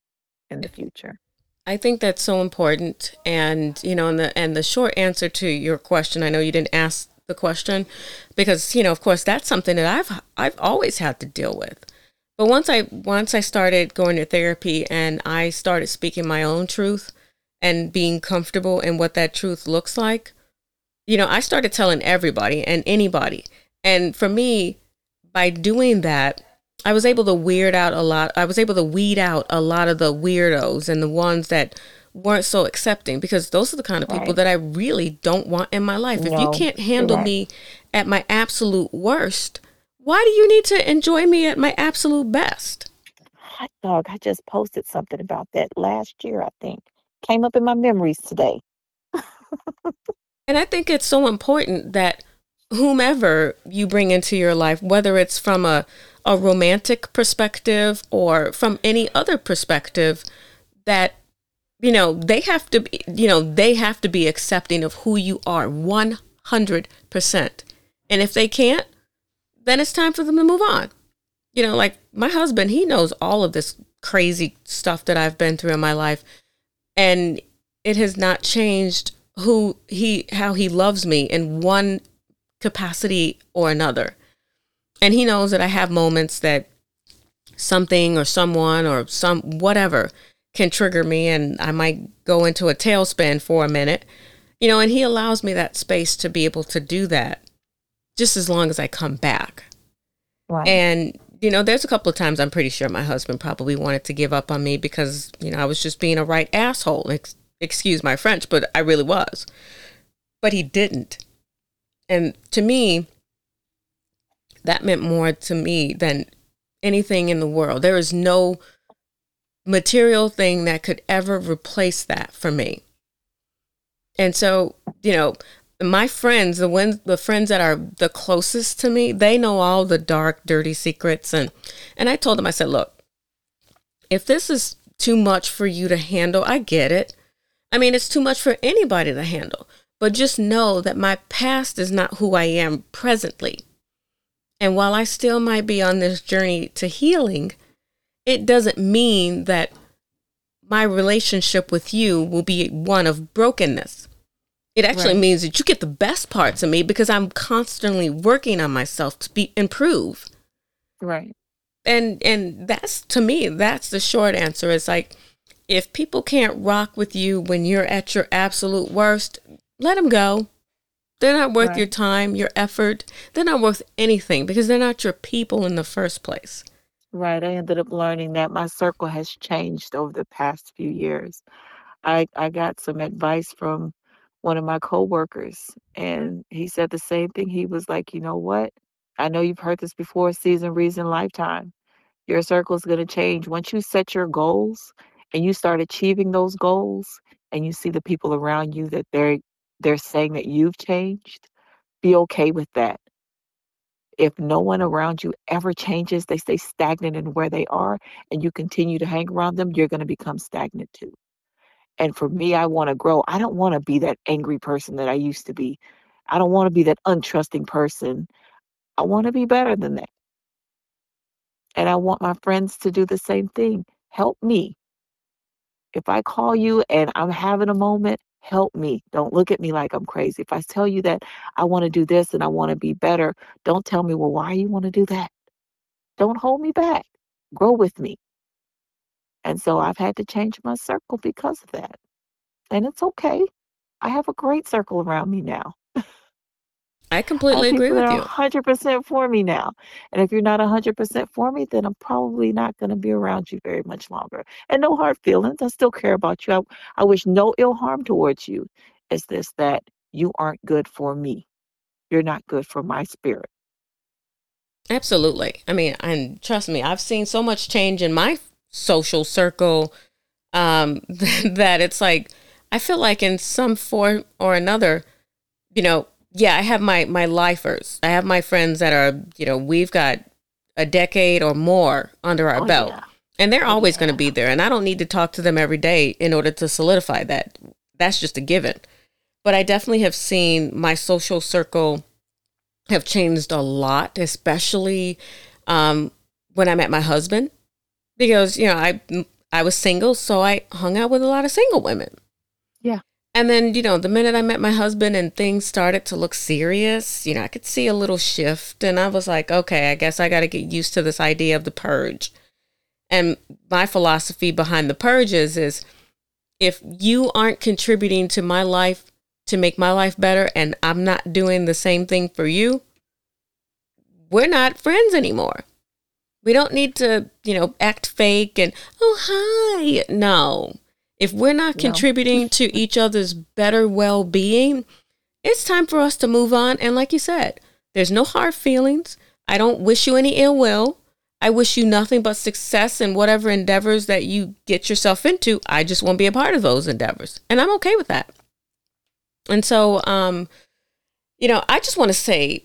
in the future. I think that's so important, and you know, and the and the short answer to your question, I know you didn't ask the question because you know, of course, that's something that I've I've always had to deal with. But once I once I started going to therapy and I started speaking my own truth and being comfortable in what that truth looks like, you know, I started telling everybody and anybody. And for me, by doing that, I was able to weird out a lot. I was able to weed out a lot of the weirdos and the ones that weren't so accepting because those are the kind of people right. that I really don't want in my life. No, if you can't handle right. me at my absolute worst, why do you need to enjoy me at my absolute best? Hot dog, I just posted something about that last year, I think. Came up in my memories today. and I think it's so important that whomever you bring into your life, whether it's from a, a romantic perspective or from any other perspective, that you know they have to be you know they have to be accepting of who you are 100% and if they can't then it's time for them to move on you know like my husband he knows all of this crazy stuff that i've been through in my life and it has not changed who he how he loves me in one capacity or another. And he knows that I have moments that something or someone or some whatever can trigger me and I might go into a tailspin for a minute. You know, and he allows me that space to be able to do that just as long as I come back. Right. And you know, there's a couple of times I'm pretty sure my husband probably wanted to give up on me because, you know, I was just being a right asshole. Ex- excuse my French, but I really was. But he didn't. And to me, that meant more to me than anything in the world. There is no material thing that could ever replace that for me. And so, you know, my friends, the ones, the friends that are the closest to me, they know all the dark, dirty secrets. And and I told them, I said, look, if this is too much for you to handle, I get it. I mean, it's too much for anybody to handle. But just know that my past is not who I am presently. And while I still might be on this journey to healing, it doesn't mean that my relationship with you will be one of brokenness. It actually right. means that you get the best parts of me because I'm constantly working on myself to be improve. Right. And and that's to me that's the short answer. It's like if people can't rock with you when you're at your absolute worst, let them go. They're not worth right. your time, your effort. They're not worth anything because they're not your people in the first place. Right. I ended up learning that my circle has changed over the past few years. I, I got some advice from one of my coworkers, mm-hmm. and he said the same thing. He was like, you know what? I know you've heard this before season, reason, lifetime. Your circle is going to change. Once you set your goals and you start achieving those goals, and you see the people around you that they're they're saying that you've changed, be okay with that. If no one around you ever changes, they stay stagnant in where they are, and you continue to hang around them, you're going to become stagnant too. And for me, I want to grow. I don't want to be that angry person that I used to be. I don't want to be that untrusting person. I want to be better than that. And I want my friends to do the same thing. Help me. If I call you and I'm having a moment, help me. Don't look at me like I'm crazy. If I tell you that I want to do this and I want to be better, don't tell me, well, why you want to do that? Don't hold me back. Grow with me. And so I've had to change my circle because of that. And it's okay. I have a great circle around me now. I completely agree with you. 100% for me now. And if you're not 100% for me, then I'm probably not going to be around you very much longer. And no hard feelings. I still care about you. I, I wish no ill harm towards you. It's this that you aren't good for me. You're not good for my spirit. Absolutely. I mean, and trust me, I've seen so much change in my social circle um, <laughs> that it's like, I feel like in some form or another, you know, yeah, I have my my lifers. I have my friends that are, you know, we've got a decade or more under our oh, belt. Yeah. And they're always yeah. going to be there. And I don't need to talk to them every day in order to solidify that. That's just a given. But I definitely have seen my social circle have changed a lot, especially um, when I met my husband, because you know I I was single, so I hung out with a lot of single women. Yeah. And then, you know, the minute I met my husband and things started to look serious, you know, I could see a little shift. And I was like, okay, I guess I got to get used to this idea of the purge. And my philosophy behind the purges is if you aren't contributing to my life to make my life better and I'm not doing the same thing for you, we're not friends anymore. We don't need to, you know, act fake and, oh, hi. No if we're not no. contributing to each other's better well being, it's time for us to move on. And like you said, there's no hard feelings. I don't wish you any ill will. I wish you nothing but success in whatever endeavors that you get yourself into. I just won't be a part of those endeavors. And I'm okay with that. And so, um, you know, I just want to say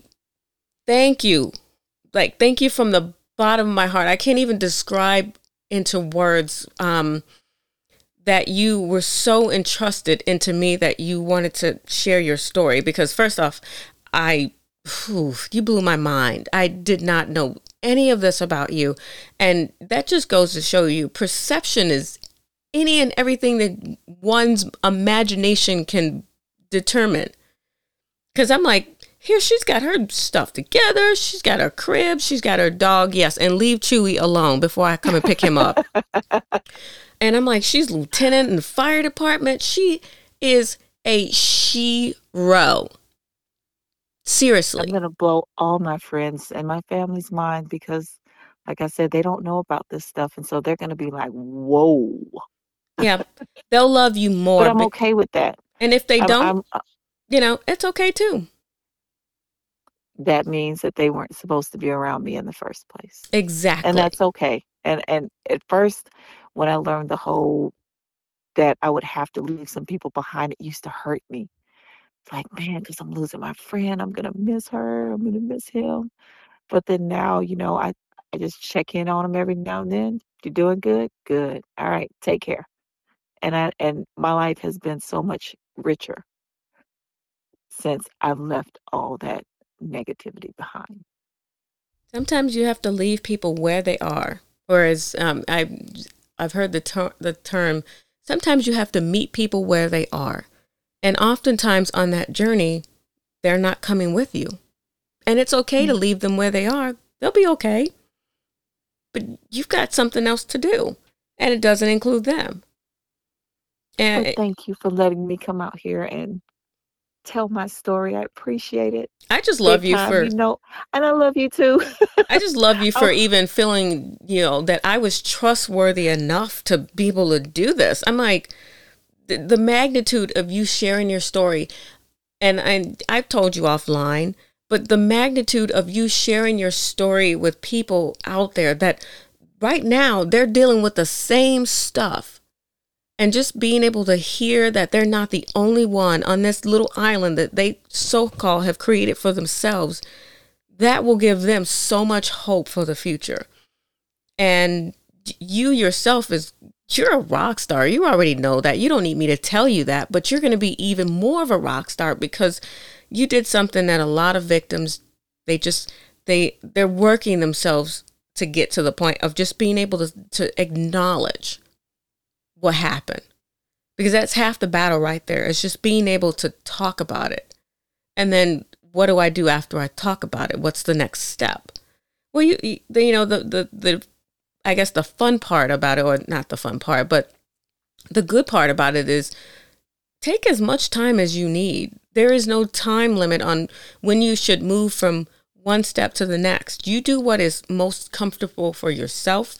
thank you. Like, thank you from the bottom of my heart. I can't even describe into words um, that you were so entrusted into me that you wanted to share your story. Because first off i whew, you blew my mind. I did not know any of this about you. And that just goes to show you perception is any and everything that one's imagination can determine. Because i'm like here she's got her stuff together she's got her crib she's got her dog yes and leave chewy alone before i come and pick him up <laughs> And I'm like, she's lieutenant in the fire department. She is a shero. Seriously. I'm going to blow all my friends and my family's mind because, like I said, they don't know about this stuff. And so they're going to be like, whoa. Yeah. They'll love you more. But I'm okay with that. And if they I'm, don't, I'm, uh you know, it's okay too. That means that they weren't supposed to be around me in the first place. Exactly. And that's okay. And and at first when I learned the whole that I would have to leave some people behind, it used to hurt me. It's like, man, because I'm losing my friend, I'm gonna miss her, I'm gonna miss him. But then now, you know, I I just check in on them every now and then. You're doing good? Good. All right, take care. And I and my life has been so much richer since I've left all that negativity behind. Sometimes you have to leave people where they are. Whereas um, I I've heard the ter- the term sometimes you have to meet people where they are. And oftentimes on that journey, they're not coming with you. And it's okay mm-hmm. to leave them where they are. They'll be okay. But you've got something else to do, and it doesn't include them. And well, thank you for letting me come out here and tell my story. I appreciate it. I just love Big you time, for you know, and I love you too. <laughs> I just love you for oh. even feeling, you know, that I was trustworthy enough to be able to do this. I'm like the, the magnitude of you sharing your story, and I I've told you offline, but the magnitude of you sharing your story with people out there that right now they're dealing with the same stuff and just being able to hear that they're not the only one on this little island that they so called have created for themselves, that will give them so much hope for the future. And you yourself is you're a rock star. You already know that. You don't need me to tell you that, but you're going to be even more of a rock star because you did something that a lot of victims they just they they're working themselves to get to the point of just being able to to acknowledge what happened. Because that's half the battle right there. It's just being able to talk about it. And then what do I do after I talk about it? What's the next step? Well, you you know the the the I guess the fun part about it or not the fun part, but the good part about it is take as much time as you need. There is no time limit on when you should move from one step to the next. You do what is most comfortable for yourself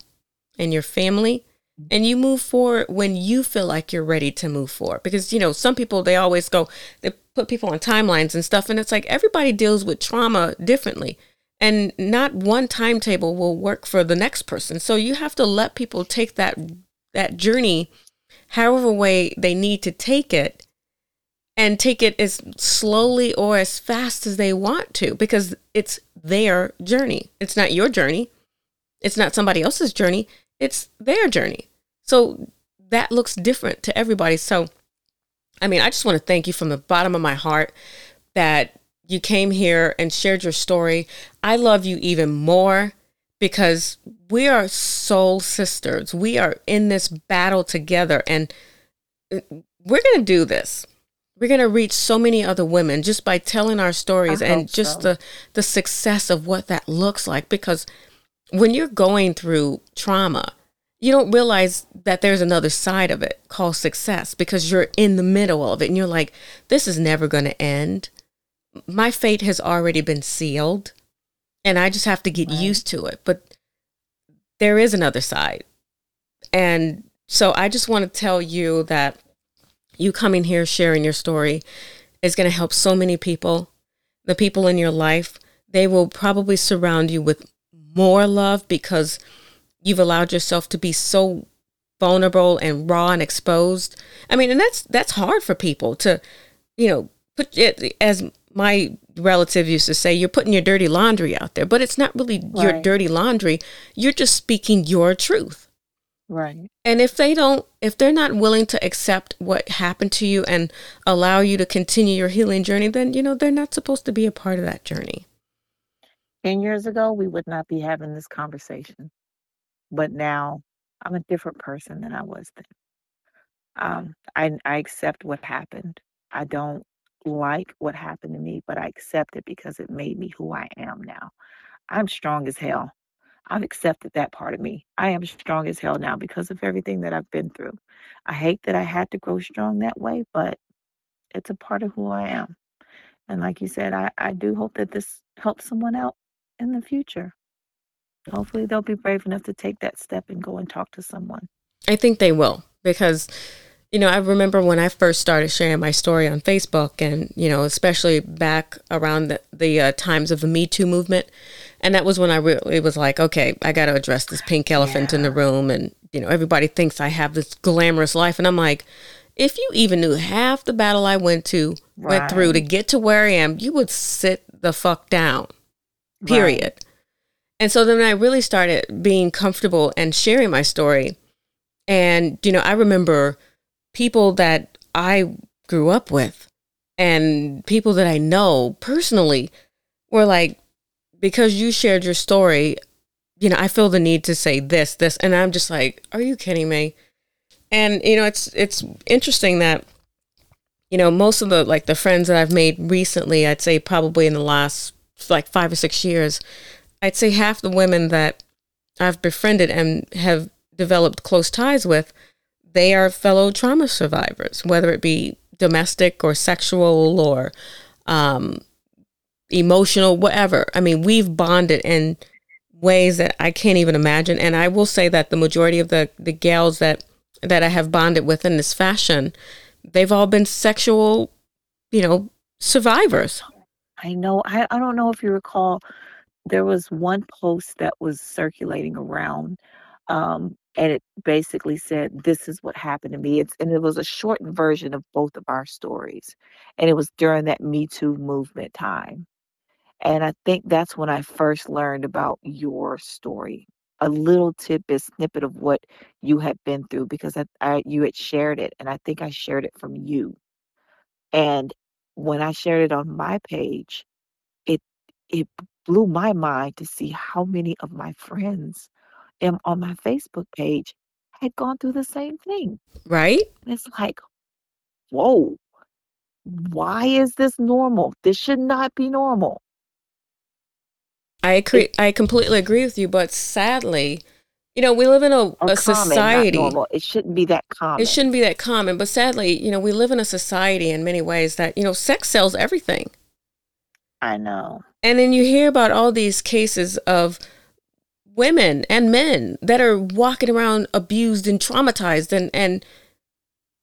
and your family and you move forward when you feel like you're ready to move forward. Because you know some people they always go they put people on timelines and stuff and it's like everybody deals with trauma differently. And not one timetable will work for the next person. So you have to let people take that that journey however way they need to take it and take it as slowly or as fast as they want to because it's their journey. It's not your journey. It's not somebody else's journey it's their journey. So that looks different to everybody. So, I mean, I just want to thank you from the bottom of my heart that you came here and shared your story. I love you even more because we are soul sisters. We are in this battle together and uh, we're going to do this. We're going to reach so many other women just by telling our stories and just so. the the success of what that looks like because when you're going through trauma, you don't realize that there's another side of it called success because you're in the middle of it and you're like, this is never going to end. My fate has already been sealed and I just have to get right. used to it. But there is another side. And so I just want to tell you that you coming here sharing your story is going to help so many people. The people in your life, they will probably surround you with more love because you've allowed yourself to be so vulnerable and raw and exposed. I mean, and that's that's hard for people to, you know, put it as my relative used to say, you're putting your dirty laundry out there, but it's not really right. your dirty laundry. You're just speaking your truth. Right. And if they don't, if they're not willing to accept what happened to you and allow you to continue your healing journey, then, you know, they're not supposed to be a part of that journey. 10 years ago, we would not be having this conversation. But now I'm a different person than I was then. Um, I, I accept what happened. I don't like what happened to me, but I accept it because it made me who I am now. I'm strong as hell. I've accepted that part of me. I am strong as hell now because of everything that I've been through. I hate that I had to grow strong that way, but it's a part of who I am. And like you said, I, I do hope that this helps someone out in the future. Hopefully, they'll be brave enough to take that step and go and talk to someone. I think they will because, you know, I remember when I first started sharing my story on Facebook, and you know, especially back around the, the uh, times of the Me Too movement, and that was when I really was like, okay, I got to address this pink elephant yeah. in the room, and you know, everybody thinks I have this glamorous life, and I'm like, if you even knew half the battle I went to right. went through to get to where I am, you would sit the fuck down period. Right. And so then I really started being comfortable and sharing my story. And, you know, I remember people that I grew up with and people that I know personally were like, because you shared your story, you know, I feel the need to say this, this. And I'm just like, are you kidding me? And, you know, it's, it's interesting that, you know, most of the, like the friends that I've made recently, I'd say probably in the last like five or six years, I'd say half the women that I've befriended and have developed close ties with, they are fellow trauma survivors, whether it be domestic or sexual or um, emotional, whatever. I mean, we've bonded in ways that I can't even imagine. And I will say that the majority of the, the gals that that I have bonded with in this fashion, they've all been sexual, you know, survivors. I know. I, I don't know if you recall, there was one post that was circulating around um, and it basically said, "This is what happened to me." It's and it was a shortened version of both of our stories, and it was during that Me Too movement time. And I think that's when I first learned about your story. A little tidbit snippet of what you had been through because I, I you had shared it, and I think I shared it from you. And when I shared it on my page, it it blew my mind to see how many of my friends am on my Facebook page had gone through the same thing. Right? And it's like, whoa, why is this normal? This should not be normal. I agree. I completely agree with you, but sadly, you know, we live in a, a society. normal. It shouldn't be that common. It shouldn't be that common, but sadly, you know, we live in a society in many ways that, you know, sex sells everything. I know. And then you hear about all these cases of women and men that are walking around abused and traumatized and and,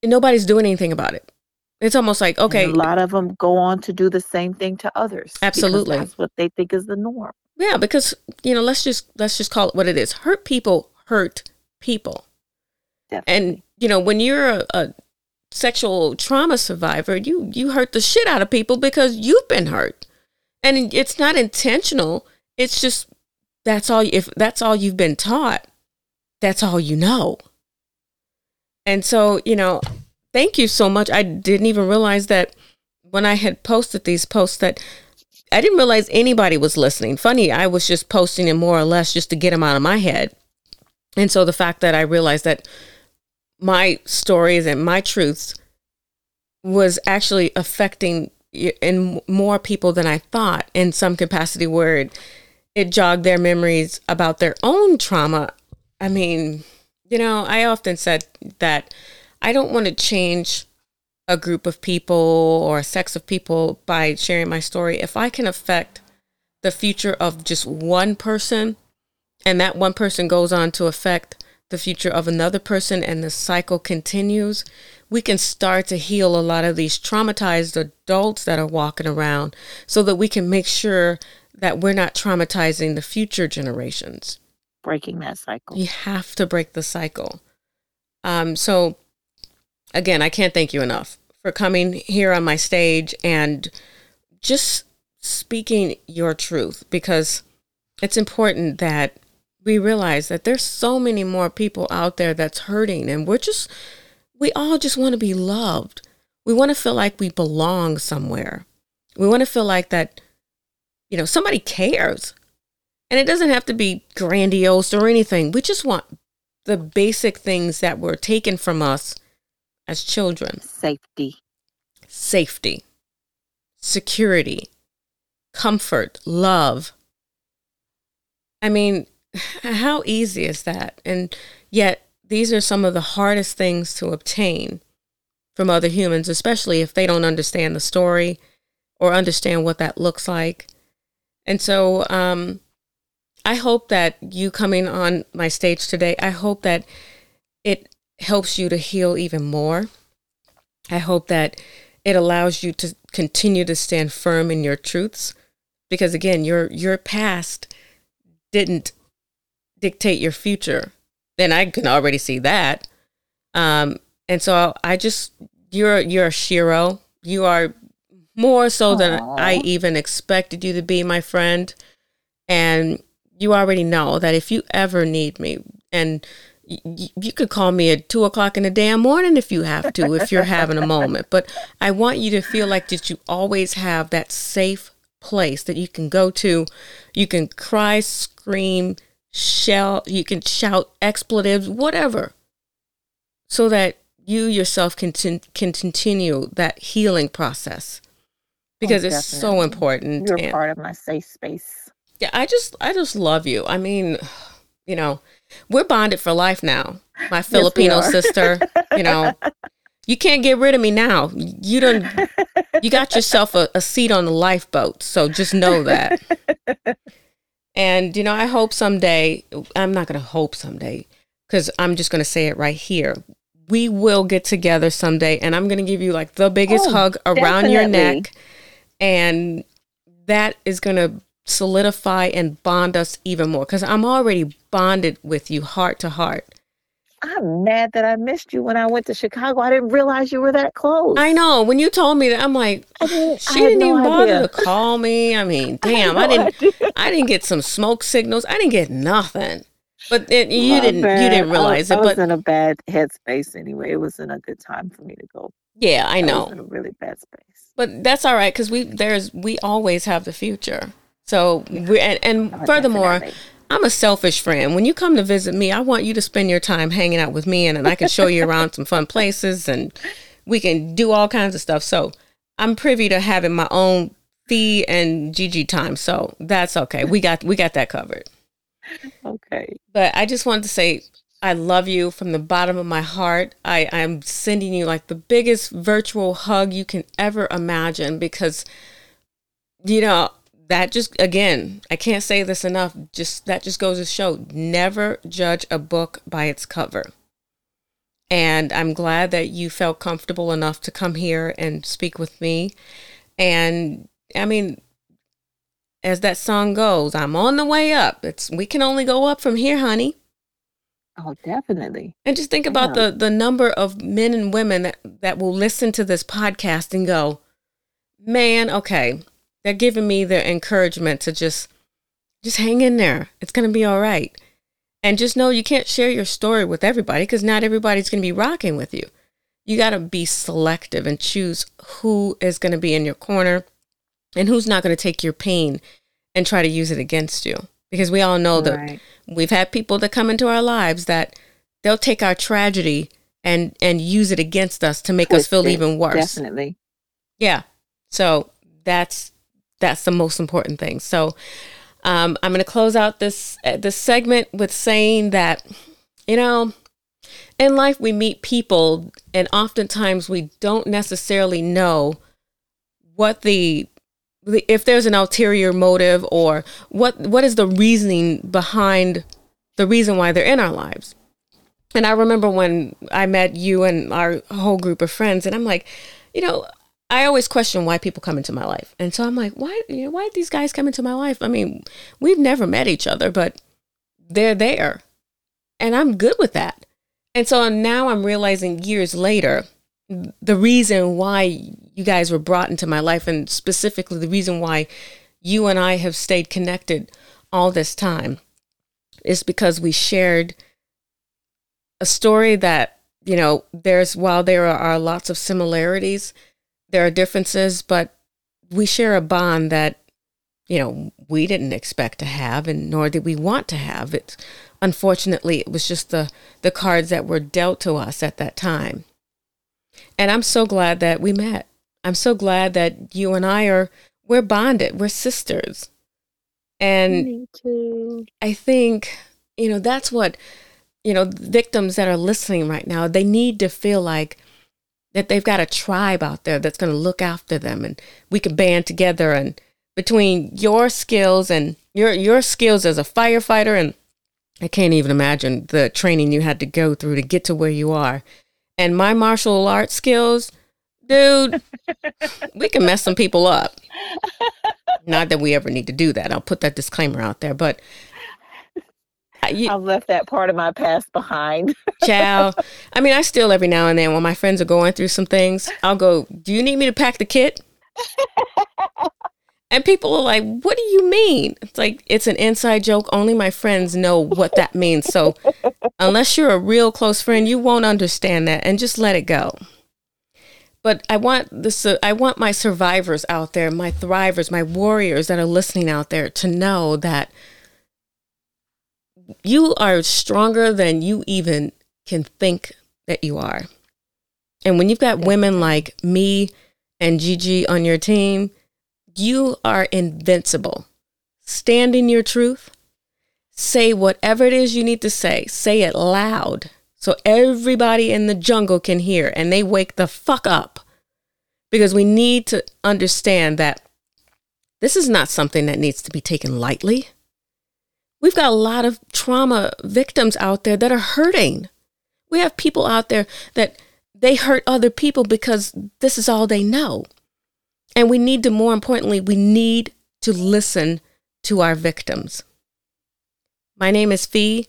and nobody's doing anything about it. It's almost like, And okay, a lot of them go on to do the same thing to others absolutely. that's what they think is the norm. Yeah, because, you know, let's just let's just call it what it is. Hurt people hurt people. And you know, when you're a, a sexual trauma survivor, you you hurt the shit out of people because you've been hurt, and it's not intentional. It's just that's all. If that's all you've been taught, that's all you know. And so, you know, thank you so much. I didn't even realize that when I had posted these posts that I didn't realize anybody was listening. Funny, I was just posting it more or less just to get them out of my head. And so the fact that I realized that my stories and my truths was actually affecting in more people than I thought in some capacity where it, it jogged their memories about their own trauma. I mean, you know, I often said that I don't want to change a group of people or a sex of people by sharing my story. If I can affect the future of just one person and that one person goes on to affect the future of another person and the cycle continues, we can start to heal a lot of these traumatized adults that are walking around so that we can make sure that we're not traumatizing the future generations. Breaking that cycle. You have to break the cycle. Um, so, again, I can't thank you enough for coming here on my stage and just speaking your truth because it's important that we realize that there's so many more people out there that's hurting and we're just we all just want to be loved. We want to feel like we belong somewhere. We want to feel like that you know somebody cares. And it doesn't have to be grandiose or anything. We just want the basic things that were taken from us as children Safety. safety, security, comfort, love. I mean, <laughs> how easy is that? And yet, these are some of the hardest things to obtain from other humans, especially if they don't understand the story or understand what that looks like. And so, um, I hope that you coming on my stage today, I hope that it helps you to heal even more. I hope that it allows you to continue to stand firm in your truths because again, your your past didn't dictate your future. Then I can already see that. Um and so I just you're you're a shero. You are more so than I even expected you to be, my friend. And you already know that if you ever need me, and you could call me at two o'clock in the damn morning if you have to, if you're having a moment. But I want you to feel like that you always have that safe place that you can go to. You can cry, scream, shout, you can shout expletives, whatever, so that you yourself can, con- can continue that healing process because oh, it's so important. You're and- part of my safe space. yeah, I just I just love you. I mean, you know, we're bonded for life now. My Filipino are. sister, you know, <laughs> you can't get rid of me now. You don't you got yourself a, a seat on the lifeboat, so just know that. And you know, I hope someday I'm not going to hope someday cuz I'm just going to say it right here. We will get together someday and I'm going to give you like the biggest Oh, hug around your neck and that is going to solidify and bond us even more because I'm already bonded with you heart to heart. I'm mad that I missed you when I went to Chicago. I didn't realize you were that close. I know. When you told me that, I'm like, didn't- she I didn't no even bother to call me. I mean, <laughs> damn, no I didn't. idea. I didn't get some smoke signals. I didn't get nothing. But it, you My didn't. You didn't realize I it. was But in a bad headspace anyway. It wasn't a good time for me to go. yeah, I I know. was in a really bad space. But that's all right because we there's we always have the future. So we and, and Oh, furthermore, definitely. I'm a selfish friend. When you come to visit me, I want you to spend your time hanging out with me, and, and I can show you around some fun places, and we can do all kinds of stuff. So I'm privy to having my own fee and Gigi time. So that's okay. We got we got that covered. Okay. But I just wanted to say I love you from the bottom of my heart. I I'm sending you like the biggest virtual hug you can ever imagine because you know that just again I can't say this enough just that just goes to show never judge a book by its cover. And I'm glad that you felt comfortable enough to come here and speak with me. And I mean, as that song goes, I'm on the way up. It's we can only go up from here, honey. Oh, definitely. And just think about the the number of men and women that, that will listen to this podcast and go, Man, okay. They're giving me their encouragement to just just hang in there. It's gonna be all right. And just know you can't share your story with everybody because not everybody's gonna be rocking with you. You gotta be selective and choose who is gonna be in your corner and who's not gonna take your pain and try to use it against you. Because we all know that we've had people that come into our lives that they'll take our tragedy and and use it against us to make us feel even worse. Definitely. Yeah. So that's that's the most important thing. So um, I'm going to close out this uh, this segment with saying that you know in life we meet people and oftentimes we don't necessarily know what the if there's an ulterior motive or what what is the reasoning behind the reason why they're in our lives. And I remember when I met you and our whole group of friends, and I'm like, you know, I always question why people come into my life. And so I'm like, why, you know, why did these guys come into my life? I mean, we've never met each other, but they're there. And I'm good with that. And so now I'm realizing years later the reason why you guys were brought into my life, and specifically the reason why you and I have stayed connected all this time, is because we shared a story that, you know, there's, while there are lots of similarities, there are differences, but we share a bond that, you know, we didn't expect to have, and nor did we want to have. It, unfortunately, it was just the, the cards that were dealt to us at that time. And I'm so glad that we met. I'm so glad that you and I are, we're bonded, we're sisters. And I think, you know, that's what, you know, victims that are listening right now, they need to feel like that they've got a tribe out there that's going to look after them and we can band together and between your skills and your your skills as a firefighter and I can't even imagine the training you had to go through to get to where you are. And my martial arts skills, dude, <laughs> we can mess some people up. Not that we ever need to do that. I'll put that disclaimer out there, but you, I've left that part of my past behind. <laughs> Ciao. I mean, I still every now and then when my friends are going through some things, I'll go, Do you need me to pack the kit? <laughs> and people are like, What do you mean? It's like, it's an inside joke. Only my friends know what that means. So unless you're a real close friend, you won't understand that and just let it go. But I want this. I want my survivors out there, my thrivers, my warriors that are listening out there to know that you are stronger than you even can think that you are. And when you've got women like me and Gigi on your team, you are invincible. Stand in your truth. Say whatever it is you need to say. Say it loud so everybody in the jungle can hear and they wake the fuck up. Because we need to understand that this is not something that needs to be taken lightly. We've got a lot of trauma victims out there that are hurting. We have people out there that they hurt other people because this is all they know. And we need to, more importantly, we need to listen to our victims. My name is Fee.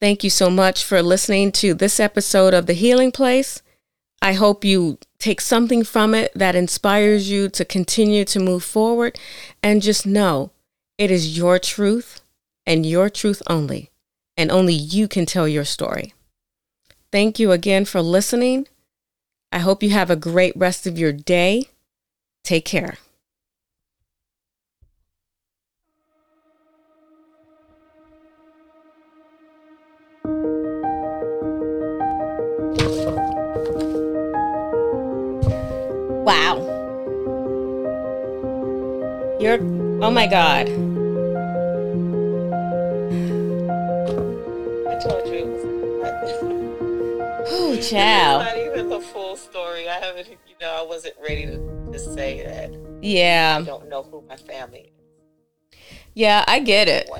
Thank you so much for listening to this episode of The Healing Place. I hope you take something from it that inspires you to continue to move forward and just know it is your truth and your truth only, and only you can tell your story. Thank you again for listening. I hope you have a great rest of your day. Take care. Wow. You're, oh my God. Oh, child. not even the full story. I haven't, you know, I wasn't ready to, to say that. Yeah. I don't know who my family is. Yeah, I get it.